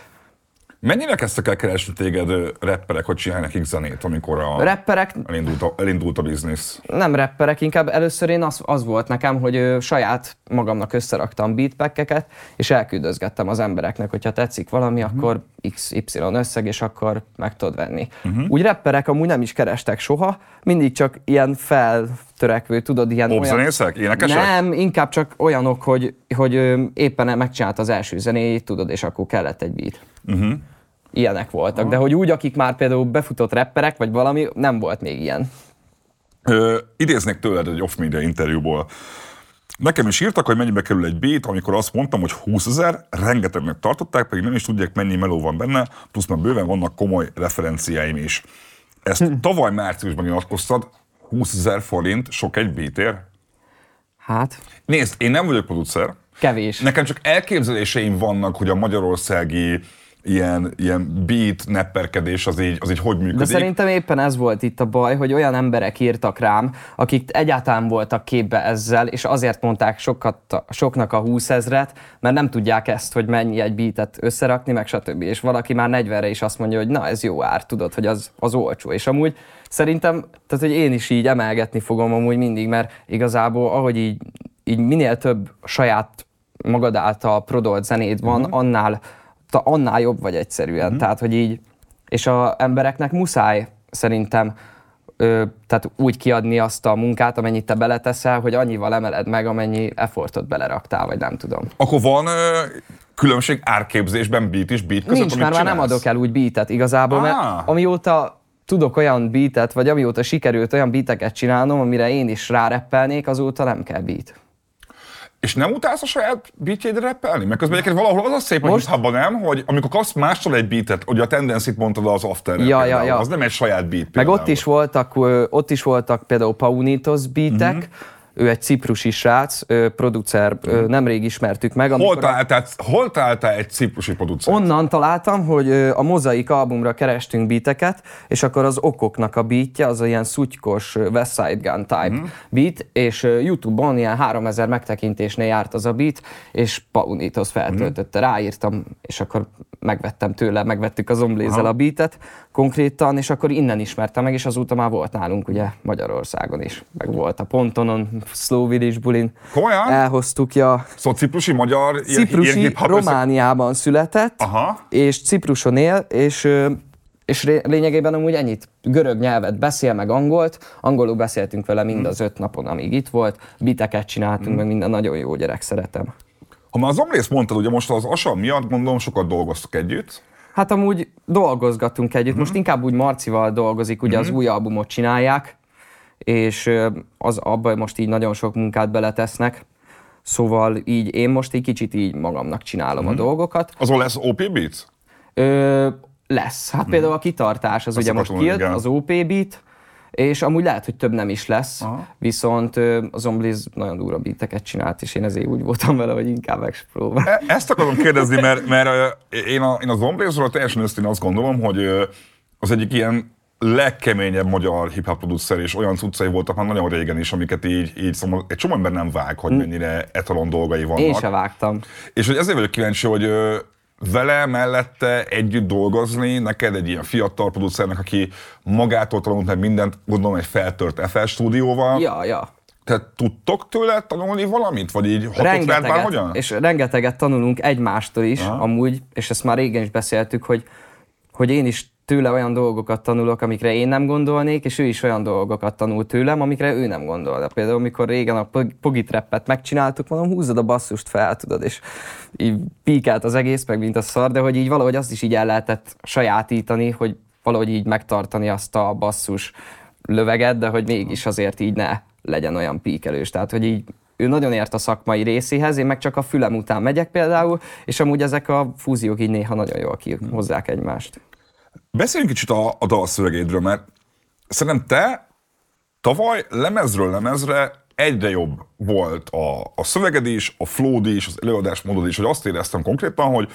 Mennyire kezdtek el keresni téged rapperek, hogy csinálják nekik zenét, amikor a, rapperek, elindult, a, elindult a biznisz? Nem rapperek, inkább először én az, az volt nekem, hogy saját magamnak összeraktam beatpackeket, és elküldözgettem az embereknek, hogyha tetszik valami, uh-huh. akkor XY összeg, és akkor meg tudod venni. Uh-huh. Úgy rapperek amúgy nem is kerestek soha, mindig csak ilyen feltörekvő, tudod, ilyen Popzenészek? Énekesek? Nem, inkább csak olyanok, hogy, hogy éppen megcsinált az első zenéjét, tudod, és akkor kellett egy beat. Uh-huh ilyenek voltak. Aha. De hogy úgy, akik már például befutott rapperek, vagy valami, nem volt még ilyen. Ö, idéznék tőled egy off-media interjúból. Nekem is írtak, hogy mennyibe kerül egy beat, amikor azt mondtam, hogy 20 ezer, rengetegnek tartották, pedig nem is tudják, mennyi meló van benne, plusz már bőven vannak komoly referenciáim is. Ezt hm. tavaly márciusban nyilatkoztad, 20 ezer forint sok egy beatér? Hát. Nézd, én nem vagyok producer. Kevés. Nekem csak elképzeléseim vannak, hogy a magyarországi ilyen, ilyen beat nepperkedés az így, az így hogy működik. De szerintem éppen ez volt itt a baj, hogy olyan emberek írtak rám, akik egyáltalán voltak képbe ezzel, és azért mondták sokat, soknak a 20 ezret, mert nem tudják ezt, hogy mennyi egy beatet összerakni, meg stb. És valaki már 40-re is azt mondja, hogy na ez jó ár, tudod, hogy az, az olcsó. És amúgy szerintem, tehát hogy én is így emelgetni fogom amúgy mindig, mert igazából ahogy így, így minél több saját magad által prodolt zenéd van, uh-huh. annál annál jobb vagy egyszerűen. Mm-hmm. Tehát, hogy így, és a embereknek muszáj szerintem ö, tehát úgy kiadni azt a munkát, amennyit te beleteszel, hogy annyival emeled meg, amennyi effortot beleraktál, vagy nem tudom. Akkor van ö, különbség árképzésben beat és beat között, Nincs, mert már nem adok el úgy beatet igazából, ah. mert amióta tudok olyan beatet, vagy amióta sikerült olyan beateket csinálnom, amire én is ráreppelnék, azóta nem kell beat. És nem utálsz a saját beatjeidre rappelni? Mert közben egyébként valahol az a szép, Most... hogy nem, hogy amikor kapsz mástól egy beatet, ugye a tendencit mondtad az after ja, ja, ja. az nem egy saját beat. Meg ott is voltak, ott is voltak például Paunitos beatek, mm-hmm ő egy ciprusi srác, producer, mm. nemrég ismertük meg. Hol találtál, hol találtál egy ciprusi producer? Onnan találtam, hogy a Mozaik albumra kerestünk beateket, és akkor az okoknak a beatje, az a ilyen szutykos West Side Gun type mm. beat, és Youtube-on ilyen 3000 megtekintésnél járt az a beat, és Paunitos feltöltötte, mm. ráírtam, és akkor megvettem tőle, megvettük az Omblézel a beatet konkrétan, és akkor innen ismertem meg, és azóta már volt nálunk ugye Magyarországon is, meg volt a Pontonon, Slow Village bulin. Komolyan? Elhoztuk, ja. Szóval ciprusi magyar? Ciprusi, Romániában született, Aha. és Cipruson él, és és lényegében amúgy ennyit. Görög nyelvet beszél, meg angolt. Angolul beszéltünk vele mind az öt napon, amíg itt volt. Biteket csináltunk, mm. meg minden nagyon jó gyerek, szeretem. Ha már az Omlész mondtad, ugye most az Asa miatt gondolom sokat dolgoztok együtt. Hát amúgy dolgozgatunk együtt. Mm. Most inkább úgy Marcival dolgozik, ugye mm. az új albumot csinálják és az abban most így nagyon sok munkát beletesznek. Szóval így én most egy kicsit így magamnak csinálom mm. a mhm. dolgokat. Azon lesz OP Beats? Ö, lesz. Hát mm. például a kitartás az Azt ugye most kijött, az OP Beat, és amúgy lehet, hogy több nem is lesz, Aha. viszont az Ombliz nagyon durva beateket csinált, és én ezért úgy voltam vele, hogy inkább megspróbál. E- ezt akarom kérdezni, mert, mert én, a, én az Omblizról teljesen őszintén azt gondolom, hogy az egyik ilyen legkeményebb magyar hip-hop producer, és olyan cuccai voltak már nagyon régen is, amiket így, így szóval egy csomó ember nem vág, hogy hm. mennyire etalon dolgai vannak. Én se vágtam. És hogy ezért vagyok kíváncsi, hogy vele mellette együtt dolgozni, neked egy ilyen fiatal producernek, aki magától tanult meg mindent, gondolom egy feltört FL stúdióval. Ja, ja. Tehát tudtok tőle tanulni valamit? Vagy így hatott rád hogyan? És rengeteget tanulunk egymástól is, Aha. amúgy, és ezt már régen is beszéltük, hogy, hogy én is tőle olyan dolgokat tanulok, amikre én nem gondolnék, és ő is olyan dolgokat tanul tőlem, amikre ő nem gondol. Például, amikor régen a pogitrappet megcsináltuk, mondom, húzzad a basszust fel, tudod, és így píkált az egész, meg mint a szar, de hogy így valahogy azt is így el lehetett sajátítani, hogy valahogy így megtartani azt a basszus löveget, de hogy mégis azért így ne legyen olyan píkelős. Tehát, hogy így ő nagyon ért a szakmai részéhez, én meg csak a fülem után megyek például, és amúgy ezek a fúziók így néha nagyon jól kihozzák egymást. Beszéljünk kicsit a, a dalszövegédről, mert szerintem te tavaly lemezről lemezre egyre jobb volt a, a szöveged is, a flód is, az előadásmódod is, hogy azt éreztem konkrétan, hogy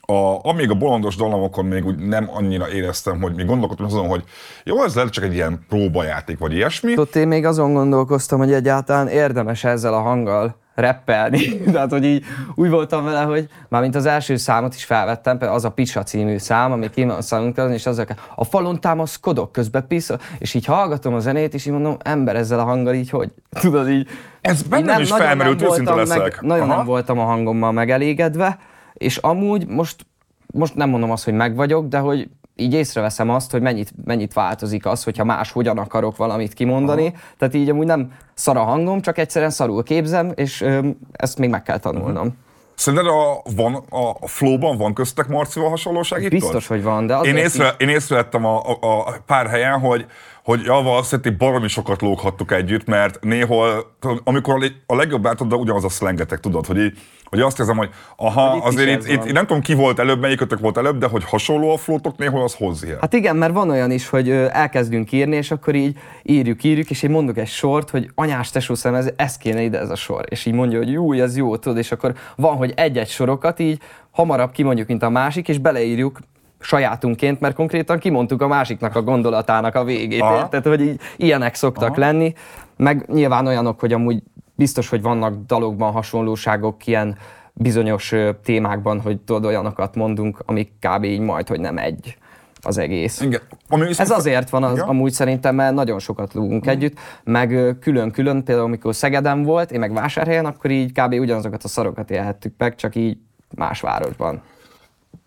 a, amíg a bolondos dallamokon még úgy nem annyira éreztem, hogy még gondolkodtam azon, hogy jó, ez lehet csak egy ilyen próbajáték, vagy ilyesmi. Tudod, én még azon gondolkoztam, hogy egyáltalán érdemes ezzel a hanggal reppelni. (laughs) Tehát, hogy így úgy voltam vele, hogy már mint az első számot is felvettem, az a Pisa című szám, ami ki van számunkra, és az a falon támaszkodok, közben pisza, és így hallgatom a zenét, és így mondom, ember ezzel a hanggal így, hogy (laughs) tudod így. Ez bennem nem, is felmerült, őszinte leszek. Meg, nagyon Aha. nem voltam a hangommal megelégedve, és amúgy most, most nem mondom azt, hogy meg vagyok, de hogy így észreveszem azt, hogy mennyit, mennyit változik az, hogyha más hogyan akarok valamit kimondani. Aha. Tehát így amúgy nem szar a hangom, csak egyszerűen szarul képzem, és ö, ezt még meg kell tanulnom. Uh-huh. Szerinted a, van, a flow-ban van köztek Marcival hasonlóság itt? Biztos, hogy van, de én, észre, így... én észrevettem a, a, a pár helyen, hogy, hogy ja, valószínűleg baromi sokat lóghattuk együtt, mert néhol, amikor a legjobb átad, de ugyanaz a szlengetek, tudod, hogy így hogy azt érzem, hogy aha, hogy itt azért itt, itt, itt, nem tudom ki volt előbb, melyikötök volt előbb, de hogy hasonló a flótok néhol az hozzá. Hát igen, mert van olyan is, hogy elkezdünk írni, és akkor így írjuk, írjuk, és én mondok egy sort, hogy anyás tesó szem, ez, ez kéne ide ez a sor. És így mondja, hogy jó, ez jó, tudod, és akkor van, hogy egy-egy sorokat így hamarabb kimondjuk, mint a másik, és beleírjuk sajátunként, mert konkrétan kimondtuk a másiknak a gondolatának a végét. Tehát, hogy így, ilyenek szoktak Aha. lenni. Meg nyilván olyanok, hogy amúgy biztos, hogy vannak dalokban hasonlóságok ilyen bizonyos témákban, hogy tudod, olyanokat mondunk, amik kb. így majd, hogy nem egy az egész. Igen. Ami Ez azért van az, amúgy szerintem, mert nagyon sokat lúgunk mm. együtt, meg külön-külön, például amikor Szegeden volt, én meg Vásárhelyen, akkor így kb. ugyanazokat a szarokat élhettük meg, csak így más városban.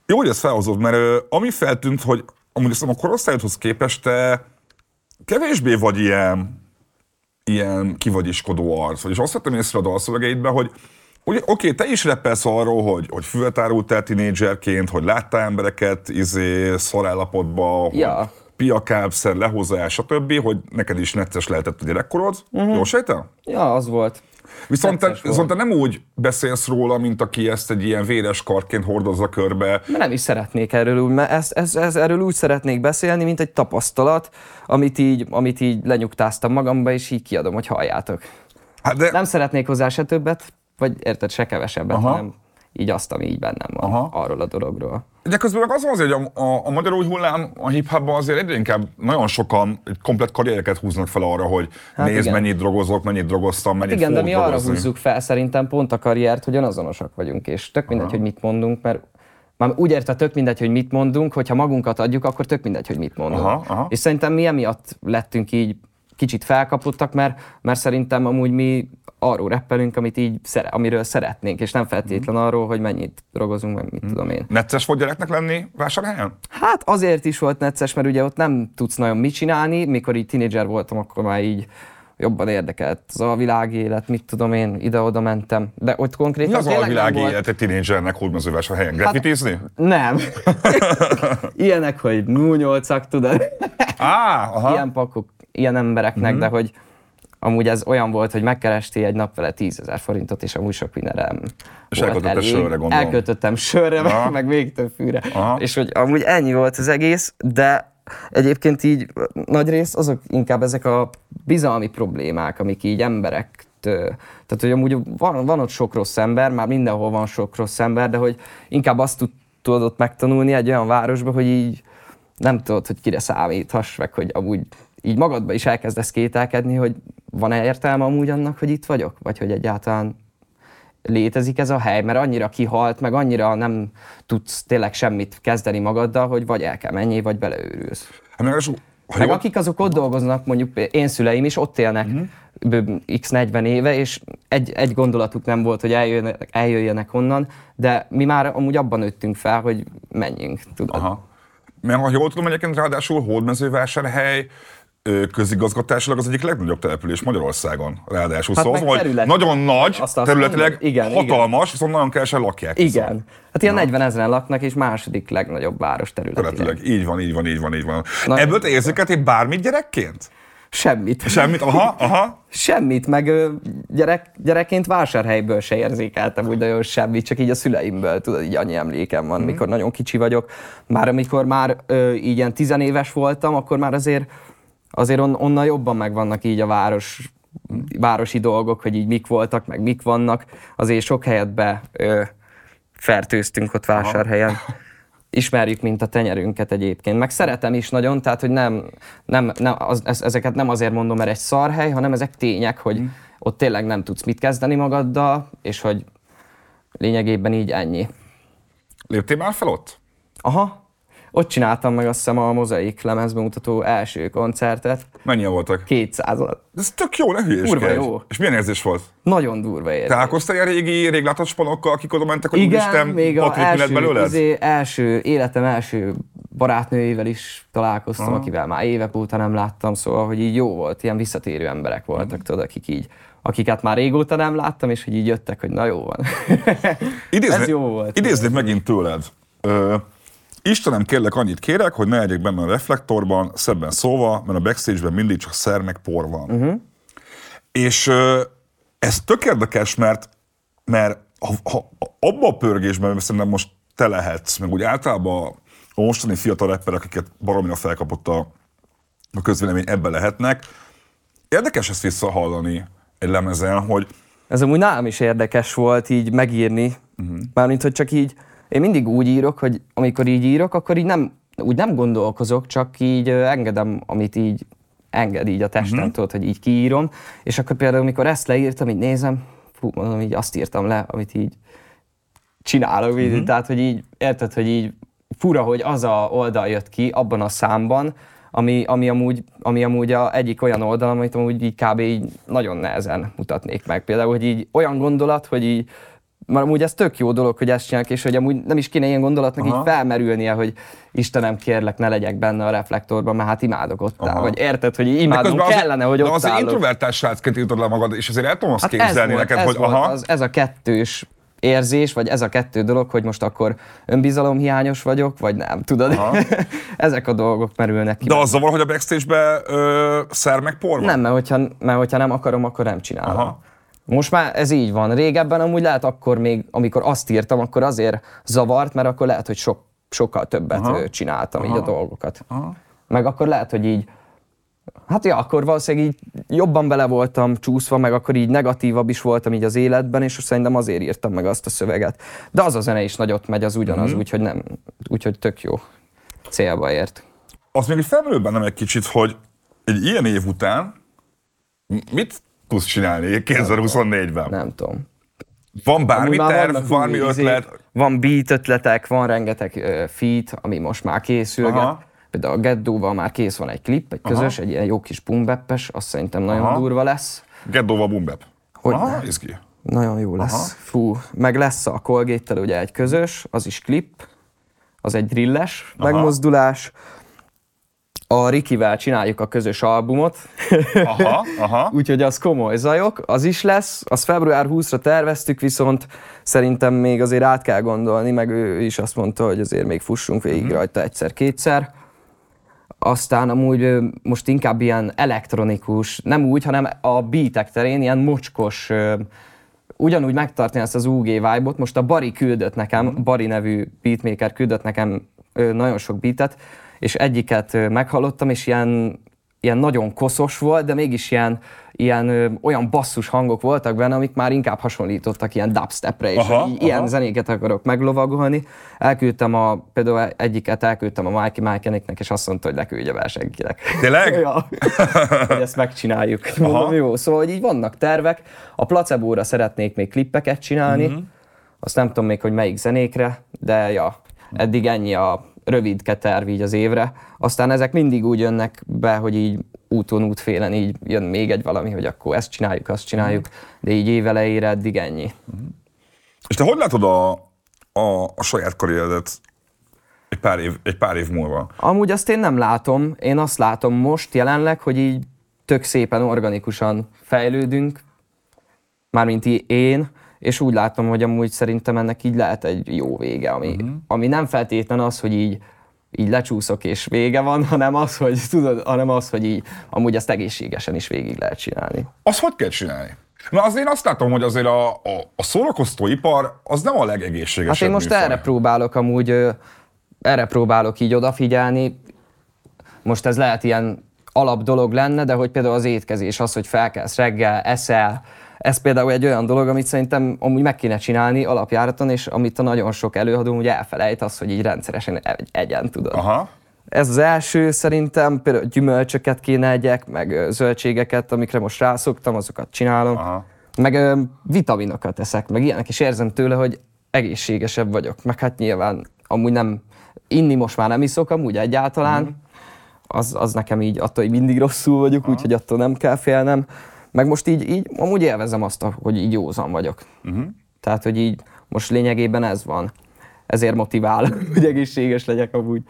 Jó, hogy ezt felhozod, mert uh, ami feltűnt, hogy amúgy a korosztályodhoz képest te kevésbé vagy ilyen ilyen kivagyiskodó arc. És azt vettem észre a dalszövegeidben, hogy Ugye, oké, te is reppelsz arról, hogy, hogy füvet árultál tinédzserként, hogy láttál embereket izé, szarállapotba, ja. piakábszer, lehozás, stb., hogy neked is necces lehetett a gyerekkorod. Uh-huh. Jól sejtel? Ja, az volt. Viszont te, viszont te nem úgy beszélsz róla, mint aki ezt egy ilyen véres karként hordozza körbe. Mert nem is szeretnék erről úgy, mert ezt, ez, ez, erről úgy szeretnék beszélni, mint egy tapasztalat, amit így, amit így lenyugtáztam magamba, és így kiadom, hogy halljátok. Hát de... Nem szeretnék hozzá se többet, vagy érted, se kevesebbet, Aha. hanem így azt, ami így bennem van Aha. arról a dologról. De közben meg az van azért, hogy a, a, a magyar új hullám a hip azért egyre inkább nagyon sokan komplet karriereket húznak fel arra, hogy hát nézd, igen. mennyit drogozok, mennyit drogoztam, mennyit Igen, de mi drogozni. arra húzzuk fel szerintem pont a karriert, hogy azonosak vagyunk, és tök mindegy, Aha. hogy mit mondunk, mert már úgy érte tök mindegy, hogy mit mondunk, hogyha magunkat adjuk, akkor tök mindegy, hogy mit mondunk. Aha, aha. És szerintem mi emiatt lettünk így kicsit felkapottak, mert, mert szerintem amúgy mi arról reppelünk, amit így, amiről szeretnénk, és nem feltétlen mm. arról, hogy mennyit drogozunk, meg mit mm. tudom én. Necces volt gyereknek lenni vásárhelyen? Hát azért is volt necces, mert ugye ott nem tudsz nagyon mit csinálni, mikor így tínédzser voltam, akkor már így jobban érdekelt az a világi élet, mit tudom én, ide-oda mentem. De ott konkrétan Mi az a világi élet egy tínédzsernek helyen? Graffitizni? Hát, nem. (laughs) Ilyenek, hogy 08 tudod. Á, aha. Ilyen pakok, ilyen embereknek, mm-hmm. de hogy amúgy ez olyan volt, hogy megkerestél egy nap vele 10 ezer forintot, és amúgy sok mindenem És elköltöttem sörre, gondolom. Elköltöttem sörre, meg, meg még több fűre. Aha. És hogy amúgy ennyi volt az egész, de egyébként így nagy rész azok inkább ezek a bizalmi problémák, amik így emberek tehát, hogy amúgy van, van ott sok rossz ember, már mindenhol van sok rossz ember, de hogy inkább azt tudod ott megtanulni egy olyan városba, hogy így nem tudod, hogy kire számíthass, meg hogy amúgy így magadba is elkezdesz kételkedni, hogy van-e értelme amúgy annak, hogy itt vagyok? Vagy hogy egyáltalán létezik ez a hely, mert annyira kihalt, meg annyira nem tudsz tényleg semmit kezdeni magaddal, hogy vagy el kell menni, vagy beleőrülsz. Hát meg, az, meg akik azok ott dolgoznak, mondjuk én szüleim is ott élnek uh-huh. x 40 éve, és egy, egy gondolatuk nem volt, hogy eljöjjenek, eljöjjenek onnan, de mi már amúgy abban nőttünk fel, hogy menjünk, tudod. Aha. Mert ha jól tudom, egyébként ráadásul Hódmezővásárhely, közigazgatásilag az egyik legnagyobb település Magyarországon, ráadásul. Hát szóval, hogy nagyon nagy, azt területileg igen, hatalmas, igen. viszont nagyon kevesen lakják. Igen. Viszont. Hát ilyen Na. 40 ezeren laknak, és második legnagyobb város területileg. területileg. Így van, így van, így van, így van. Na, Ebből te érzékeltél bármit gyerekként? Semmit. Semmit? Aha, aha. Semmit, meg gyerek, gyerekként vásárhelyből se érzékeltem úgy nagyon semmit, csak így a szüleimből, tudod, így annyi emlékem van, mm. mikor nagyon kicsi vagyok. Már amikor már ö, így ilyen tizenéves voltam, akkor már azért azért on, onnan jobban megvannak így a város, városi dolgok, hogy így mik voltak, meg mik vannak. Azért sok helyet be ö, fertőztünk ott vásárhelyen. Ismerjük, mint a tenyerünket egyébként. Meg szeretem is nagyon, tehát hogy nem, nem, nem az, ezeket nem azért mondom, mert egy szarhely, hanem ezek tények, hogy mm. ott tényleg nem tudsz mit kezdeni magaddal, és hogy lényegében így ennyi. Léptél már fel ott? Aha, ott csináltam meg azt hiszem a mozaik lemezbemutató első koncertet. Mennyien voltak? 200 Ez tök jó, ne hülyéskedj. Kurva jó. És milyen érzés volt? Nagyon durva érzés. Találkoztál ilyen régi, réglátott spanokkal, akik oda mentek, hogy Igen, úristen, még a első, belőled? izé, első, életem első barátnőjével is találkoztam, Aha. akivel már évek óta nem láttam, szóval, hogy így jó volt, ilyen visszatérő emberek voltak, uh tudod, akik így akiket már régóta nem láttam, és hogy így jöttek, hogy na jó van. Idézni, (laughs) Ez jó volt. Idéznék megint tőled. Ö, Istenem, kérlek, annyit kérek, hogy ne legyek benne a reflektorban, szebben szóval, mert a backstage-ben mindig csak szer meg por van. Uh-huh. És ez tök érdekes, mert, mert ha, ha, abban a pörgésben szerintem most te lehetsz, meg úgy általában a mostani fiatal rapperek, akiket baromira felkapott a, a közvélemény, ebbe lehetnek. Érdekes ezt visszahallani egy lemezen, hogy... Ez amúgy nálam is érdekes volt így megírni, uh-huh. mármint, hogy csak így én mindig úgy írok, hogy amikor így írok, akkor így nem, úgy nem gondolkozok, csak így engedem, amit így enged így a testem, uh-huh. tudod, hogy így kiírom, és akkor például, amikor ezt leírtam, így nézem, fú, mondom, így azt írtam le, amit így csinálok, uh-huh. így, tehát, hogy így, érted, hogy így fura, hogy az a oldal jött ki abban a számban, ami, ami, amúgy, ami amúgy a egyik olyan oldal, amit amúgy így kb. így nagyon nehezen mutatnék meg. Például, hogy így olyan gondolat, hogy így mert amúgy ez tök jó dolog, hogy ezt csinálják, és hogy amúgy nem is kéne ilyen gondolatnak Aha. így felmerülnie, hogy Istenem, kérlek, ne legyek benne a reflektorban, mert hát imádok ott áll. Vagy érted, hogy imádom kellene, hogy ott De azért introvertás srácként írtad le magad, és azért el tudom azt hát képzelni ez neked, ez hogy volt aha. Az, ez a kettős érzés, vagy ez a kettő dolog, hogy most akkor önbizalomhiányos vagyok, vagy nem, tudod? (laughs) Ezek a dolgok merülnek ki. De az zavar, hogy a backstage-be ö, szer meg por van? Nem, mert hogyha, mert hogyha nem akarom, akkor nem csinálom. Aha. Most már ez így van. Régebben amúgy lehet akkor még, amikor azt írtam, akkor azért zavart, mert akkor lehet, hogy sok, sokkal többet Aha. csináltam Aha. így a dolgokat. Aha. Meg akkor lehet, hogy így Hát ja, akkor valószínűleg így jobban bele voltam csúszva, meg akkor így negatívabb is voltam így az életben, és szerintem azért írtam meg azt a szöveget. De az a zene is nagyot megy, az ugyanaz, mm-hmm. úgyhogy nem, úgyhogy tök jó célba ért. Az még felmerül bennem egy kicsit, hogy egy ilyen év után mit tudsz csinálni 2024-ben? Nem tudom. Van bármi terv, valami ötlet? Van beat ötletek, van rengeteg uh, feat, ami most már készülget. Aha. Például a Geddóval már kész van egy klip, egy közös, Aha. egy ilyen jó kis bumbeppes, azt szerintem nagyon Aha. durva lesz. Geddóval bumbep. Hogy Aha, izgi. Nagyon jó lesz. Aha. Fú, meg lesz a colgate ugye egy közös, az is klip, az egy drilles Aha. megmozdulás a Rikivel csináljuk a közös albumot. Aha, aha. (laughs) Úgyhogy az komoly zajok, az is lesz. Az február 20-ra terveztük, viszont szerintem még azért át kell gondolni, meg ő is azt mondta, hogy azért még fussunk végig uh-huh. rajta egyszer-kétszer. Aztán amúgy most inkább ilyen elektronikus, nem úgy, hanem a beatek terén ilyen mocskos, ugyanúgy megtartani ezt az UG vibe-ot. Most a Bari küldött nekem, uh-huh. Bari nevű beatmaker küldött nekem nagyon sok beatet, és egyiket meghallottam, és ilyen, ilyen nagyon koszos volt, de mégis ilyen, ilyen ö, olyan basszus hangok voltak benne, amik már inkább hasonlítottak ilyen dubstepre, és aha, így, aha. ilyen zenéket akarok meglovagolni. Elküldtem a, például egyiket elküldtem a Mikey Mikeniknek, és azt mondta, hogy leküldje be senkinek. Tényleg? ja, (laughs) hogy ezt megcsináljuk. Mondom, jó, szóval hogy így vannak tervek. A placebóra szeretnék még klippeket csinálni, mm-hmm. azt nem tudom még, hogy melyik zenékre, de ja, eddig ennyi a rövid terv így az évre. Aztán ezek mindig úgy jönnek be, hogy így úton, útfélen így jön még egy valami, hogy akkor ezt csináljuk, azt csináljuk, de így évelejére eddig ennyi. És te hogy látod a, a, a saját karrieredet egy pár, év, egy pár év múlva? Amúgy azt én nem látom. Én azt látom most jelenleg, hogy így tök szépen organikusan fejlődünk, mármint én, és úgy látom, hogy amúgy szerintem ennek így lehet egy jó vége, ami, uh-huh. ami nem feltétlen az, hogy így így lecsúszok és vége van, hanem az, hogy tudod, hanem az, hogy így amúgy ezt egészségesen is végig lehet csinálni. Az hogy kell csinálni? Na azért azt látom, hogy azért a, a, a szórakoztóipar az nem a legegészségesebb Hát én most műfaj. erre próbálok amúgy, erre próbálok így odafigyelni. Most ez lehet ilyen alap dolog lenne, de hogy például az étkezés, az, hogy felkelsz reggel, eszel, ez például egy olyan dolog, amit szerintem amúgy meg kéne csinálni alapjáraton, és amit a nagyon sok előadó ugye elfelejt, az, hogy így rendszeresen egyen tudod. Aha. Ez az első szerintem, például gyümölcsöket kéne egyek, meg zöldségeket, amikre most rászoktam, azokat csinálom. Aha. Meg ö, vitaminokat eszek, meg ilyenek, és érzem tőle, hogy egészségesebb vagyok. Meg hát nyilván amúgy nem, inni most már nem iszok amúgy egyáltalán, mm. az, az nekem így attól, hogy mindig rosszul vagyok, úgyhogy attól nem kell félnem. Meg most így, így amúgy élvezem azt, hogy így józan vagyok. Mm-hmm. Tehát, hogy így most lényegében ez van. Ezért motivál, (laughs) hogy egészséges legyek amúgy.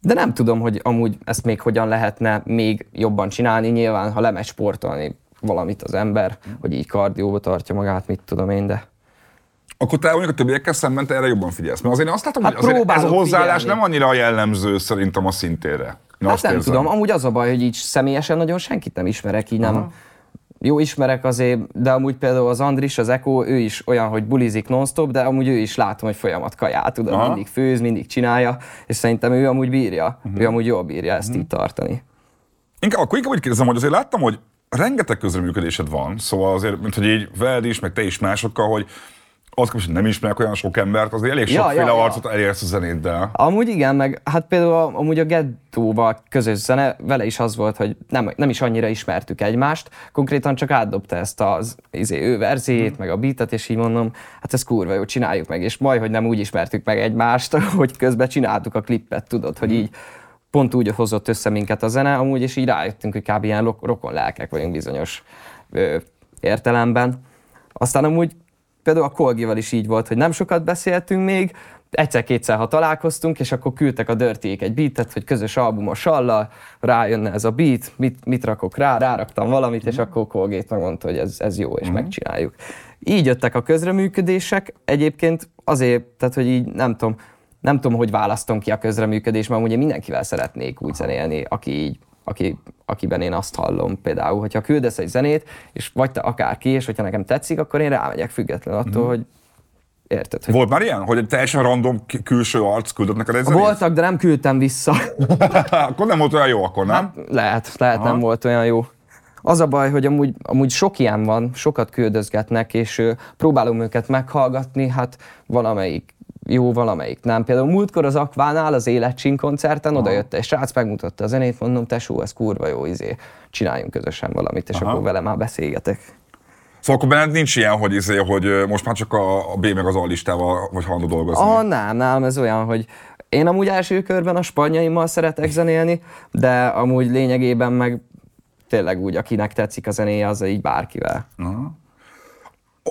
De nem tudom, hogy amúgy ezt még hogyan lehetne még jobban csinálni. Nyilván, ha lemegy sportolni valamit az ember, hogy így kardióba tartja magát, mit tudom én, de... Akkor te mondjuk a többiekkel szemben te erre jobban figyelsz. Mert azért azt látom, hát hogy azért ez a hozzáállás figyelni. nem annyira jellemző szerintem a szintére. Én hát nem érzem. tudom, amúgy az a baj, hogy így személyesen nagyon senkit nem ismerek, így nem, Aha jó ismerek azért, de amúgy például az Andris, az Eko, ő is olyan, hogy bulizik non-stop, de amúgy ő is látom, hogy folyamat kaját, tudod, Aha. mindig főz, mindig csinálja, és szerintem ő amúgy bírja, uh-huh. ő amúgy jól bírja ezt uh-huh. így tartani. Inkább, akkor inkább úgy kérdezem, hogy azért láttam, hogy rengeteg közreműködésed van, szóval azért, mint hogy így veled is, meg te is másokkal, hogy az hogy nem ismerek olyan sok embert, azért elég ja, sokféle ja, arcot ja. elérsz a zenéddel. Amúgy igen, meg hát például amúgy a Gettóval közös zene, vele is az volt, hogy nem, nem is annyira ismertük egymást, konkrétan csak átdobta ezt az izé, ő verzét, hmm. meg a beatet, és így mondom, hát ez kurva jó, csináljuk meg, és majd, hogy nem úgy ismertük meg egymást, (laughs) hogy közben csináltuk a klippet, tudod, hogy így pont úgy hozott össze minket a zene, amúgy, és így rájöttünk, hogy kb. ilyen rokon lelkek vagyunk bizonyos ö, értelemben. Aztán amúgy Például a Kolgival is így volt, hogy nem sokat beszéltünk még, egyszer-kétszer, ha találkoztunk, és akkor küldtek a Dirty egy beatet, hogy közös album a Salla, rájönne ez a beat, mit, mit rakok rá, ráraktam valamit, és akkor Colgate megmondta, hogy ez, ez jó, és mm. megcsináljuk. Így jöttek a közreműködések, egyébként azért, tehát hogy így nem tudom, nem tudom, hogy választom ki a közreműködést, mert ugye mindenkivel szeretnék úgy zenélni, aki így aki, akiben én azt hallom például, hogyha küldesz egy zenét, és vagy te akárki, és hogyha nekem tetszik, akkor én rámegyek független attól, mm. hogy Érted? Hogy... Volt már ilyen, hogy teljesen random külső arc küldött neked egy zenét? Voltak, de nem küldtem vissza. (laughs) akkor nem volt olyan jó, akkor nem? Hát, lehet, lehet Aha. nem volt olyan jó. Az a baj, hogy amúgy, amúgy sok ilyen van, sokat küldözgetnek, és ö, próbálom őket meghallgatni, hát valamelyik jó, valamelyik nem. Például múltkor az Akvánál, az Életcsin koncerten, oda jött egy srác, megmutatta a zenét, mondom, tesó, ez kurva jó, izé, csináljunk közösen valamit, és Aha. akkor vele már beszélgetek. Szóval akkor benned nincs ilyen, hogy, izé, hogy most már csak a, a B meg az A listával vagy hajlandó dolgozni? Ah, nem, nem, ez olyan, hogy én amúgy első körben a spanyaimmal szeretek zenélni, de amúgy lényegében meg tényleg úgy, akinek tetszik a zenéje, az így bárkivel. Aha.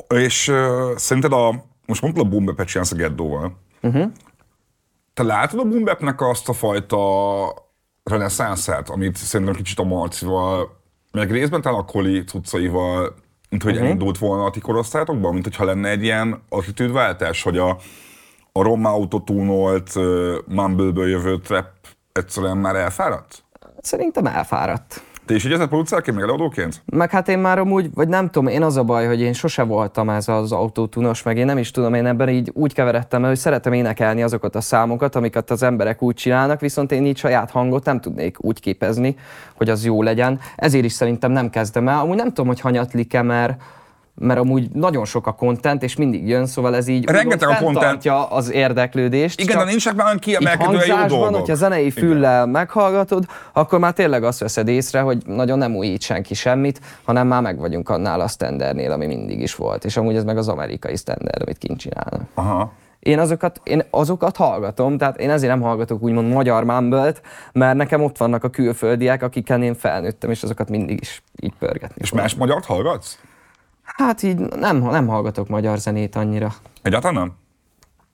És uh, szerinted a, most mondtad a Bumbepet csinálsz a Geddóval. Uh-huh. Te látod a Bumbepnek azt a fajta reneszánszát, amit szerintem kicsit a Marcival, meg részben talán a Koli cuccaival, mint hogy uh-huh. elindult volna a ti korosztályokban, mint hogyha lenne egy ilyen attitűdváltás, hogy a, a Roma autotúnolt uh, Mumble-ből jövő trap egyszerűen már elfáradt? Szerintem elfáradt. Te is igyezel producerként, meg előadóként? Meg hát én már amúgy, vagy nem tudom, én az a baj, hogy én sose voltam ez az autótunos, meg én nem is tudom, én ebben így úgy keveredtem hogy szeretem énekelni azokat a számokat, amiket az emberek úgy csinálnak, viszont én így saját hangot nem tudnék úgy képezni, hogy az jó legyen. Ezért is szerintem nem kezdem el. Amúgy nem tudom, hogy hanyatlik-e, mert mert amúgy nagyon sok a content, és mindig jön, szóval ez így Rengeteg a content. az érdeklődést. Igen, de nincsenek már olyan kiemelkedően jó dolgok. hogyha zenei füllel Igen. meghallgatod, akkor már tényleg azt veszed észre, hogy nagyon nem újít senki semmit, hanem már meg vagyunk annál a standardnél, ami mindig is volt. És amúgy ez meg az amerikai standard, amit kint csinálnak. Aha. Én azokat, én azokat hallgatom, tehát én ezért nem hallgatok úgymond magyar mumble mert nekem ott vannak a külföldiek, akikkel én felnőttem, és azokat mindig is így pörgetni. És más magyart hallgatsz? Hát így nem, nem hallgatok magyar zenét annyira. Egyáltalán nem?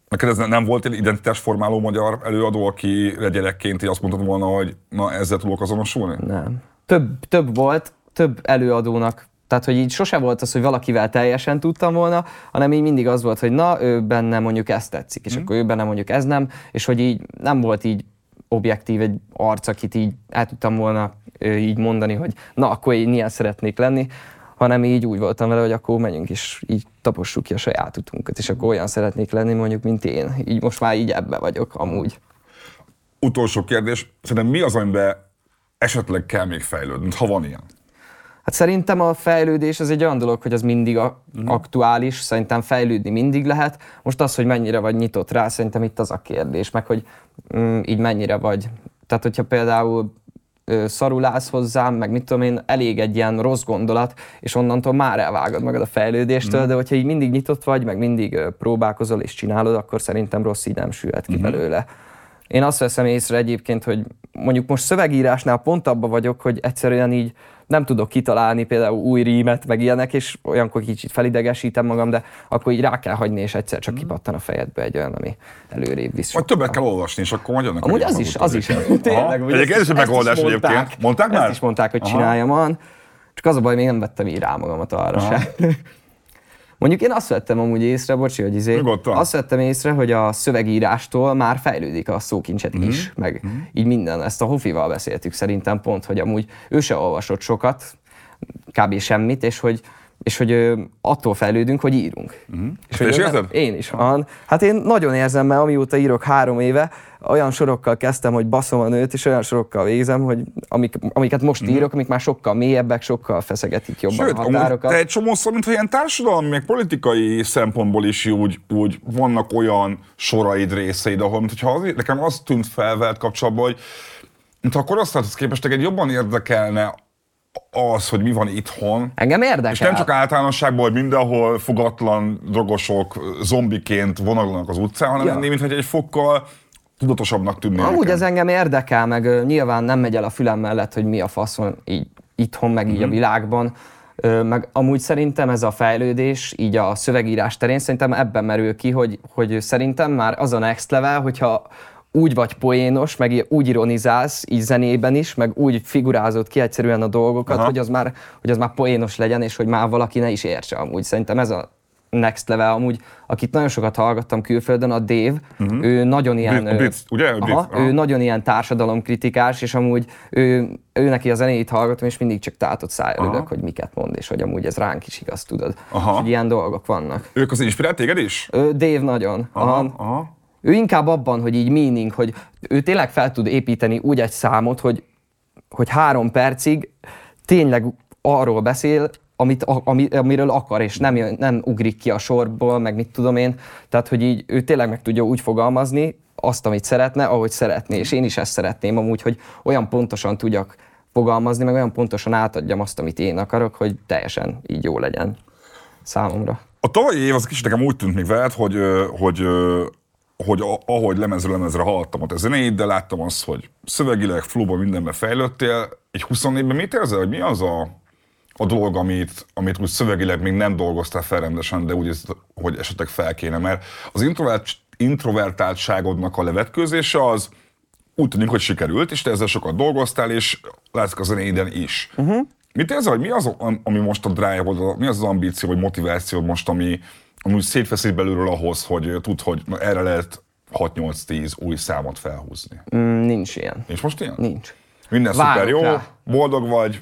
Neked ez nem volt egy identitásformáló magyar előadó, aki gyerekként azt mondtad volna, hogy na ezzel tudok azonosulni? Nem. Több, több volt, több előadónak tehát, hogy így sose volt az, hogy valakivel teljesen tudtam volna, hanem így mindig az volt, hogy na, ő benne mondjuk ezt tetszik, és mm. akkor ő benne mondjuk ez nem, és hogy így nem volt így objektív egy arc, akit így el tudtam volna így mondani, hogy na, akkor én ilyen szeretnék lenni, hanem így úgy voltam vele, hogy akkor menjünk és így tapossuk ki a saját utunkat, és akkor olyan szeretnék lenni mondjuk, mint én. Így most már így ebbe vagyok amúgy. Utolsó kérdés, szerintem mi az, amiben esetleg kell még fejlődni, ha van ilyen? Hát szerintem a fejlődés az egy olyan dolog, hogy az mindig a- uh-huh. aktuális, szerintem fejlődni mindig lehet. Most az, hogy mennyire vagy nyitott rá, szerintem itt az a kérdés, meg hogy mm, így mennyire vagy. Tehát, hogyha például szarul állsz hozzám, meg mit tudom én, elég egy ilyen rossz gondolat, és onnantól már elvágod magad a fejlődéstől, de hogyha így mindig nyitott vagy, meg mindig próbálkozol és csinálod, akkor szerintem rossz így nem sülhet ki belőle. Én azt veszem észre egyébként, hogy mondjuk most szövegírásnál pont abba vagyok, hogy egyszerűen így nem tudok kitalálni például új rímet, meg ilyenek, és olyankor kicsit felidegesítem magam, de akkor így rá kell hagyni, és egyszer csak kipattan a fejedbe egy olyan, ami előrébb visz. Vagy többet kell olvasni, és akkor majd jönnek. Amúgy a az is, az is. (laughs) Tényleg, ez is megoldás egyébként. Mondták már? Ezt is mondták, hogy Aha. csináljam. Csak az a baj, még nem vettem így rá magamat arra se. Mondjuk én azt vettem amúgy észre, bocsi, hogy izé, Nyugodtan. azt vettem észre, hogy a szövegírástól már fejlődik a szókincset Mhm. is, meg így minden. Ezt a Hofival beszéltük szerintem pont, hogy amúgy ő se olvasott sokat, kb. semmit, és hogy és hogy ö, attól fejlődünk, hogy írunk. Mhm. És hogy ő érzed? Én is. Van. Hát én nagyon érzem, mert amióta írok három éve, olyan sorokkal kezdtem, hogy baszom a nőt, és olyan sorokkal végzem, hogy amik, amiket most írok, amik már sokkal mélyebbek, sokkal feszegetik jobban Mhm. Sőt, a határokat. te egy csomószor, mintha ilyen társadalmi, meg politikai szempontból is úgy, úgy vannak olyan soraid, részeid, ahol mintha az, nekem az tűnt fel veled kapcsolatban, hogy mintha a korosztályhoz képest egy jobban érdekelne az, hogy mi van itthon, Engem érdekel. és nem csak általánosságban, hogy mindenhol fogatlan drogosok zombiként vonaglanak az utcán, hanem Ja. ja. mint hogy egy fokkal tudatosabbnak tűnnének. Amúgy ez engem érdekel, meg nyilván nem megy el a fülem mellett, hogy mi a fasz van így itthon, meg Mhm. így a világban. Ö, Meg amúgy szerintem ez a fejlődés, így a szövegírás terén, szerintem ebben merül ki, hogy, hogy szerintem már az a next level, hogyha úgy vagy poénos, meg úgy ironizálsz, így zenében is, meg úgy figurázod ki egyszerűen a dolgokat, Aha. hogy az, már, hogy az már poénos legyen, és hogy már valaki ne is értse amúgy. Szerintem ez a next level. Amúgy, akit nagyon sokat hallgattam külföldön, a Dave, uh-huh. ő nagyon ilyen... Brit, ö, ugye? Brit, aha, aha. ő nagyon ilyen társadalomkritikás, és amúgy ő, ő neki a zenét hallgatom, és mindig csak tátott szájra ülök, hogy miket mond, és hogy amúgy ez ránk is igaz, tudod. Aha. És hogy ilyen dolgok vannak. Ők az inspirált téged is? Ő, Dave nagyon. Aha, Aha. aha. Ő inkább abban, hogy így meaning, hogy ő tényleg fel tud építeni úgy egy számot, hogy, hogy három percig tényleg arról beszél, amit, ami, amiről akar, és nem, jön- nem ugrik ki a sorból, meg mit tudom én. Tehát, hogy így ő tényleg meg tudja úgy fogalmazni azt, amit szeretne, ahogy szeretné. És én is ezt szeretném amúgy, hogy olyan pontosan tudjak fogalmazni, meg olyan pontosan átadjam azt, amit én akarok, hogy teljesen így jó legyen számomra. A tavalyi év az kicsit nekem úgy tűnt még veled, hogy, hogy, hogy ahogy lemezről lemezre hallottam a zenét, de láttam azt, hogy szövegileg, flóban mindenben fejlődtél. Egy 24-ben mit érzel, hogy mi az a, a dolog, amit, amit úgy szövegileg még nem dolgoztál fel rendesen, de úgy, érzed, hogy esetleg fel kéne, mert az introvert, introvertáltságodnak a levetkőzése az úgy tűnik, hogy sikerült, és te ezzel sokat dolgoztál, és látszik a zenéiden is. Uh-huh. Mit érzel, hogy mi az, ami most a drive mi az az ambíció, vagy motiváció most, ami, ami úgy szétfeszít belülről ahhoz, hogy tud, hogy na, erre lehet 6-8-10 új számot felhúzni. Mm, nincs ilyen. És most ilyen? Nincs. Minden Várok szuper jó, rá. boldog vagy,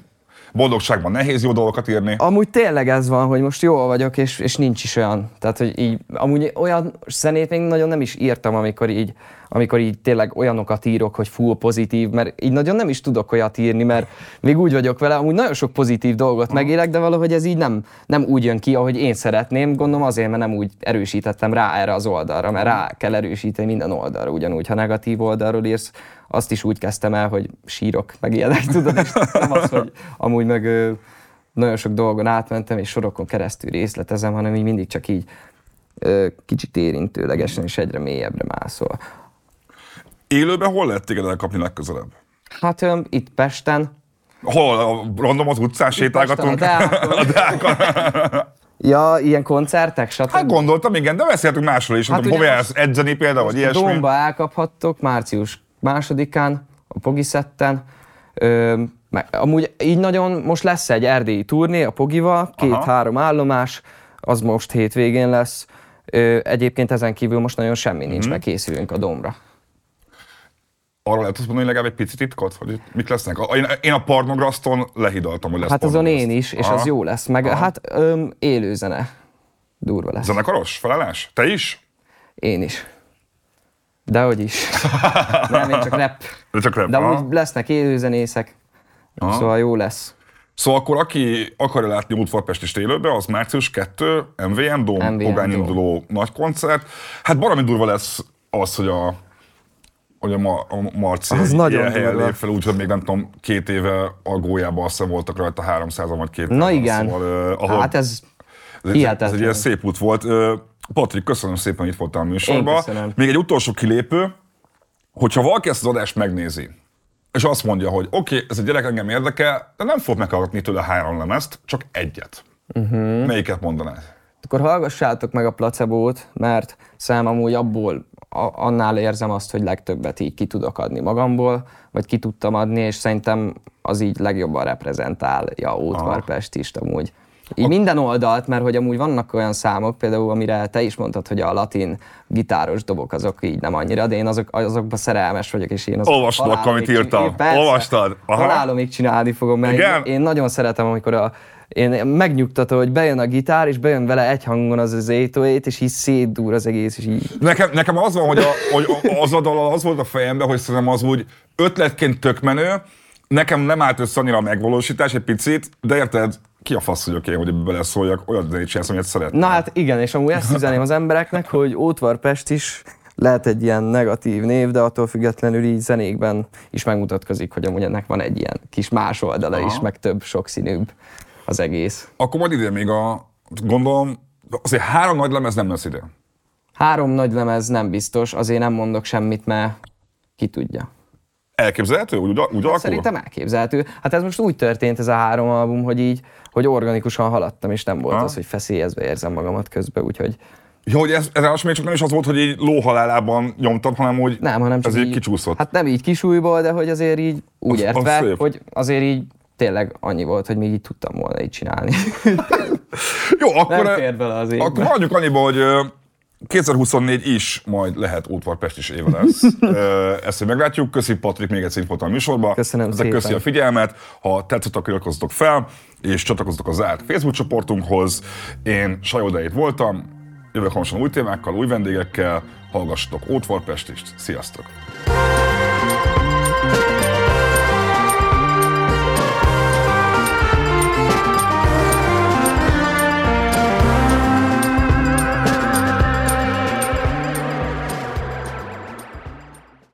boldogságban nehéz jó dolgokat írni. Amúgy tényleg ez van, hogy most jól vagyok, és, és nincs is olyan. Tehát, hogy így, amúgy olyan zenét még nagyon nem is írtam, amikor így, amikor így tényleg olyanokat írok, hogy full pozitív, mert így nagyon nem is tudok olyat írni, mert még úgy vagyok vele, amúgy nagyon sok pozitív dolgot megélek, de valahogy ez így nem, nem úgy jön ki, ahogy én szeretném, gondolom azért, mert nem úgy erősítettem rá erre az oldalra, mert rá kell erősíteni minden oldalra, ugyanúgy, ha negatív oldalról írsz, azt is úgy kezdtem el, hogy sírok, meg ilyenek, (laughs) tudod, és nem az, hogy amúgy meg nagyon sok dolgon átmentem, és sorokon keresztül részletezem, hanem így mindig csak így kicsit érintőlegesen, és egyre mélyebbre mászol. Élőben hol lehet téged elkapni legközelebb? Hát ö, itt Pesten, Hol? A random az utcán sétálgatunk? Pesten, a Deákon. (laughs) (laughs) Ja, ilyen koncertek, stb. Hát gondoltam, igen, de beszéltünk másról is. Hát, ugye hova jársz edzeni például, vagy ilyesmi? Domba elkaphattok március másodikán, a Pogiszetten. Ö, meg, amúgy így nagyon, most lesz egy erdélyi turné a Pogival, két-három állomás, az most hétvégén lesz. Ö, egyébként ezen kívül most nagyon semmi nincs, Mhm. mert készülünk a Domra. Arra lehet mondani, hogy legalább egy picit titkot, hogy mik lesznek? A- Én, a Parnograszton lehidaltam, hogy lesz Hát azon én is, és Aha. az jó lesz. Meg hát öm, élő zene. Durva lesz. Zenekaros? Felállás? Te is? Én is. Dehogy is. (laughs) Nem, én csak rap. De csak rap. De aha. amúgy lesznek élőzenészek, szóval jó lesz. Szóval akkor aki akarja látni Útvarpest élőbe, az március 2, MVM Dome, MVM induló nagy koncert. Hát valami durva lesz az, hogy a hogy a, Ma- a Marci az ilyen helyen lép fel, úgyhogy még nem tudom, két éve a gólyában azt voltak rajta 300 vagy két Na igen, szóval, uh, ahol, hát ez hihetetlen. Ez egy ilyen szép út volt. Uh, Patrik, köszönöm szépen, hogy itt voltál a műsorban. Még egy utolsó kilépő, hogyha valaki ezt az adást megnézi, és azt mondja, hogy oké, okay, ez a gyerek engem érdekel, de nem fog meghallgatni tőle három lemezt, csak egyet. Uh-huh. Melyiket mondanád? Akkor hallgassátok meg a placebót, mert szám amúgy abból a, annál érzem azt, hogy legtöbbet így ki tudok adni magamból, vagy ki tudtam adni, és szerintem az így legjobban reprezentálja Ótvar is amúgy. Így a... minden oldalt, mert hogy amúgy vannak olyan számok, például amire te is mondtad, hogy a latin gitáros dobok azok így nem annyira, de én azok, azokban szerelmes vagyok, és én azok Olvastad, amit írtam. Olvastad. Halálomig csinálni fogom, mert én, én nagyon szeretem, amikor a én megnyugtató, hogy bejön a gitár, és bejön vele egy hangon az az 808, és így szétdúr az egész, és így. Nekem, nekem az van, hogy, a, hogy az a dal az volt a fejemben, hogy szerintem az úgy ötletként tök menő, nekem nem állt össze annyira a megvalósítás egy picit, de érted, ki a fasz vagyok én, hogy beleszóljak, olyan zenét csinálsz, amit szeretném. Na hát igen, és amúgy ezt üzeném az embereknek, hogy Ótvar Pest is lehet egy ilyen negatív név, de attól függetlenül így zenékben is megmutatkozik, hogy amúgy ennek van egy ilyen kis más oldala Aha. is, meg több sokszínűbb az egész. Akkor majd ide még a, gondolom, azért három nagy lemez nem lesz ide. Három nagy lemez nem biztos, azért nem mondok semmit, mert ki tudja. Elképzelhető? Úgy, úgy alakul? Szerintem elképzelhető. Hát ez most úgy történt ez a három album, hogy így, hogy organikusan haladtam, és nem volt ha. az, hogy feszélyezve érzem magamat közben, úgyhogy Ja, hogy ez, ez még csak nem is az volt, hogy így lóhalálában nyomtad, hanem hogy nem, hanem csak ez így, kicsúszott. Hát nem így kisújból, de hogy azért így úgy az, értve, az hogy azért így tényleg annyi volt, hogy még így tudtam volna így csinálni. Jó, akkor, nem fér bele az akkor mondjuk annyiba, hogy 2024 is majd lehet Útvar is éve lesz. (laughs) Ezt, hogy meglátjuk. Köszi Patrik még egyszer itt a műsorban. Köszönöm szépen. Köszi a figyelmet. Ha tetszett, akkor iratkozzatok fel, és csatlakozzatok a zárt Facebook csoportunkhoz. Én Sajodeit voltam. Jövök hamarosan új témákkal, új vendégekkel. Hallgassatok Ótvar Pestist. Sziasztok!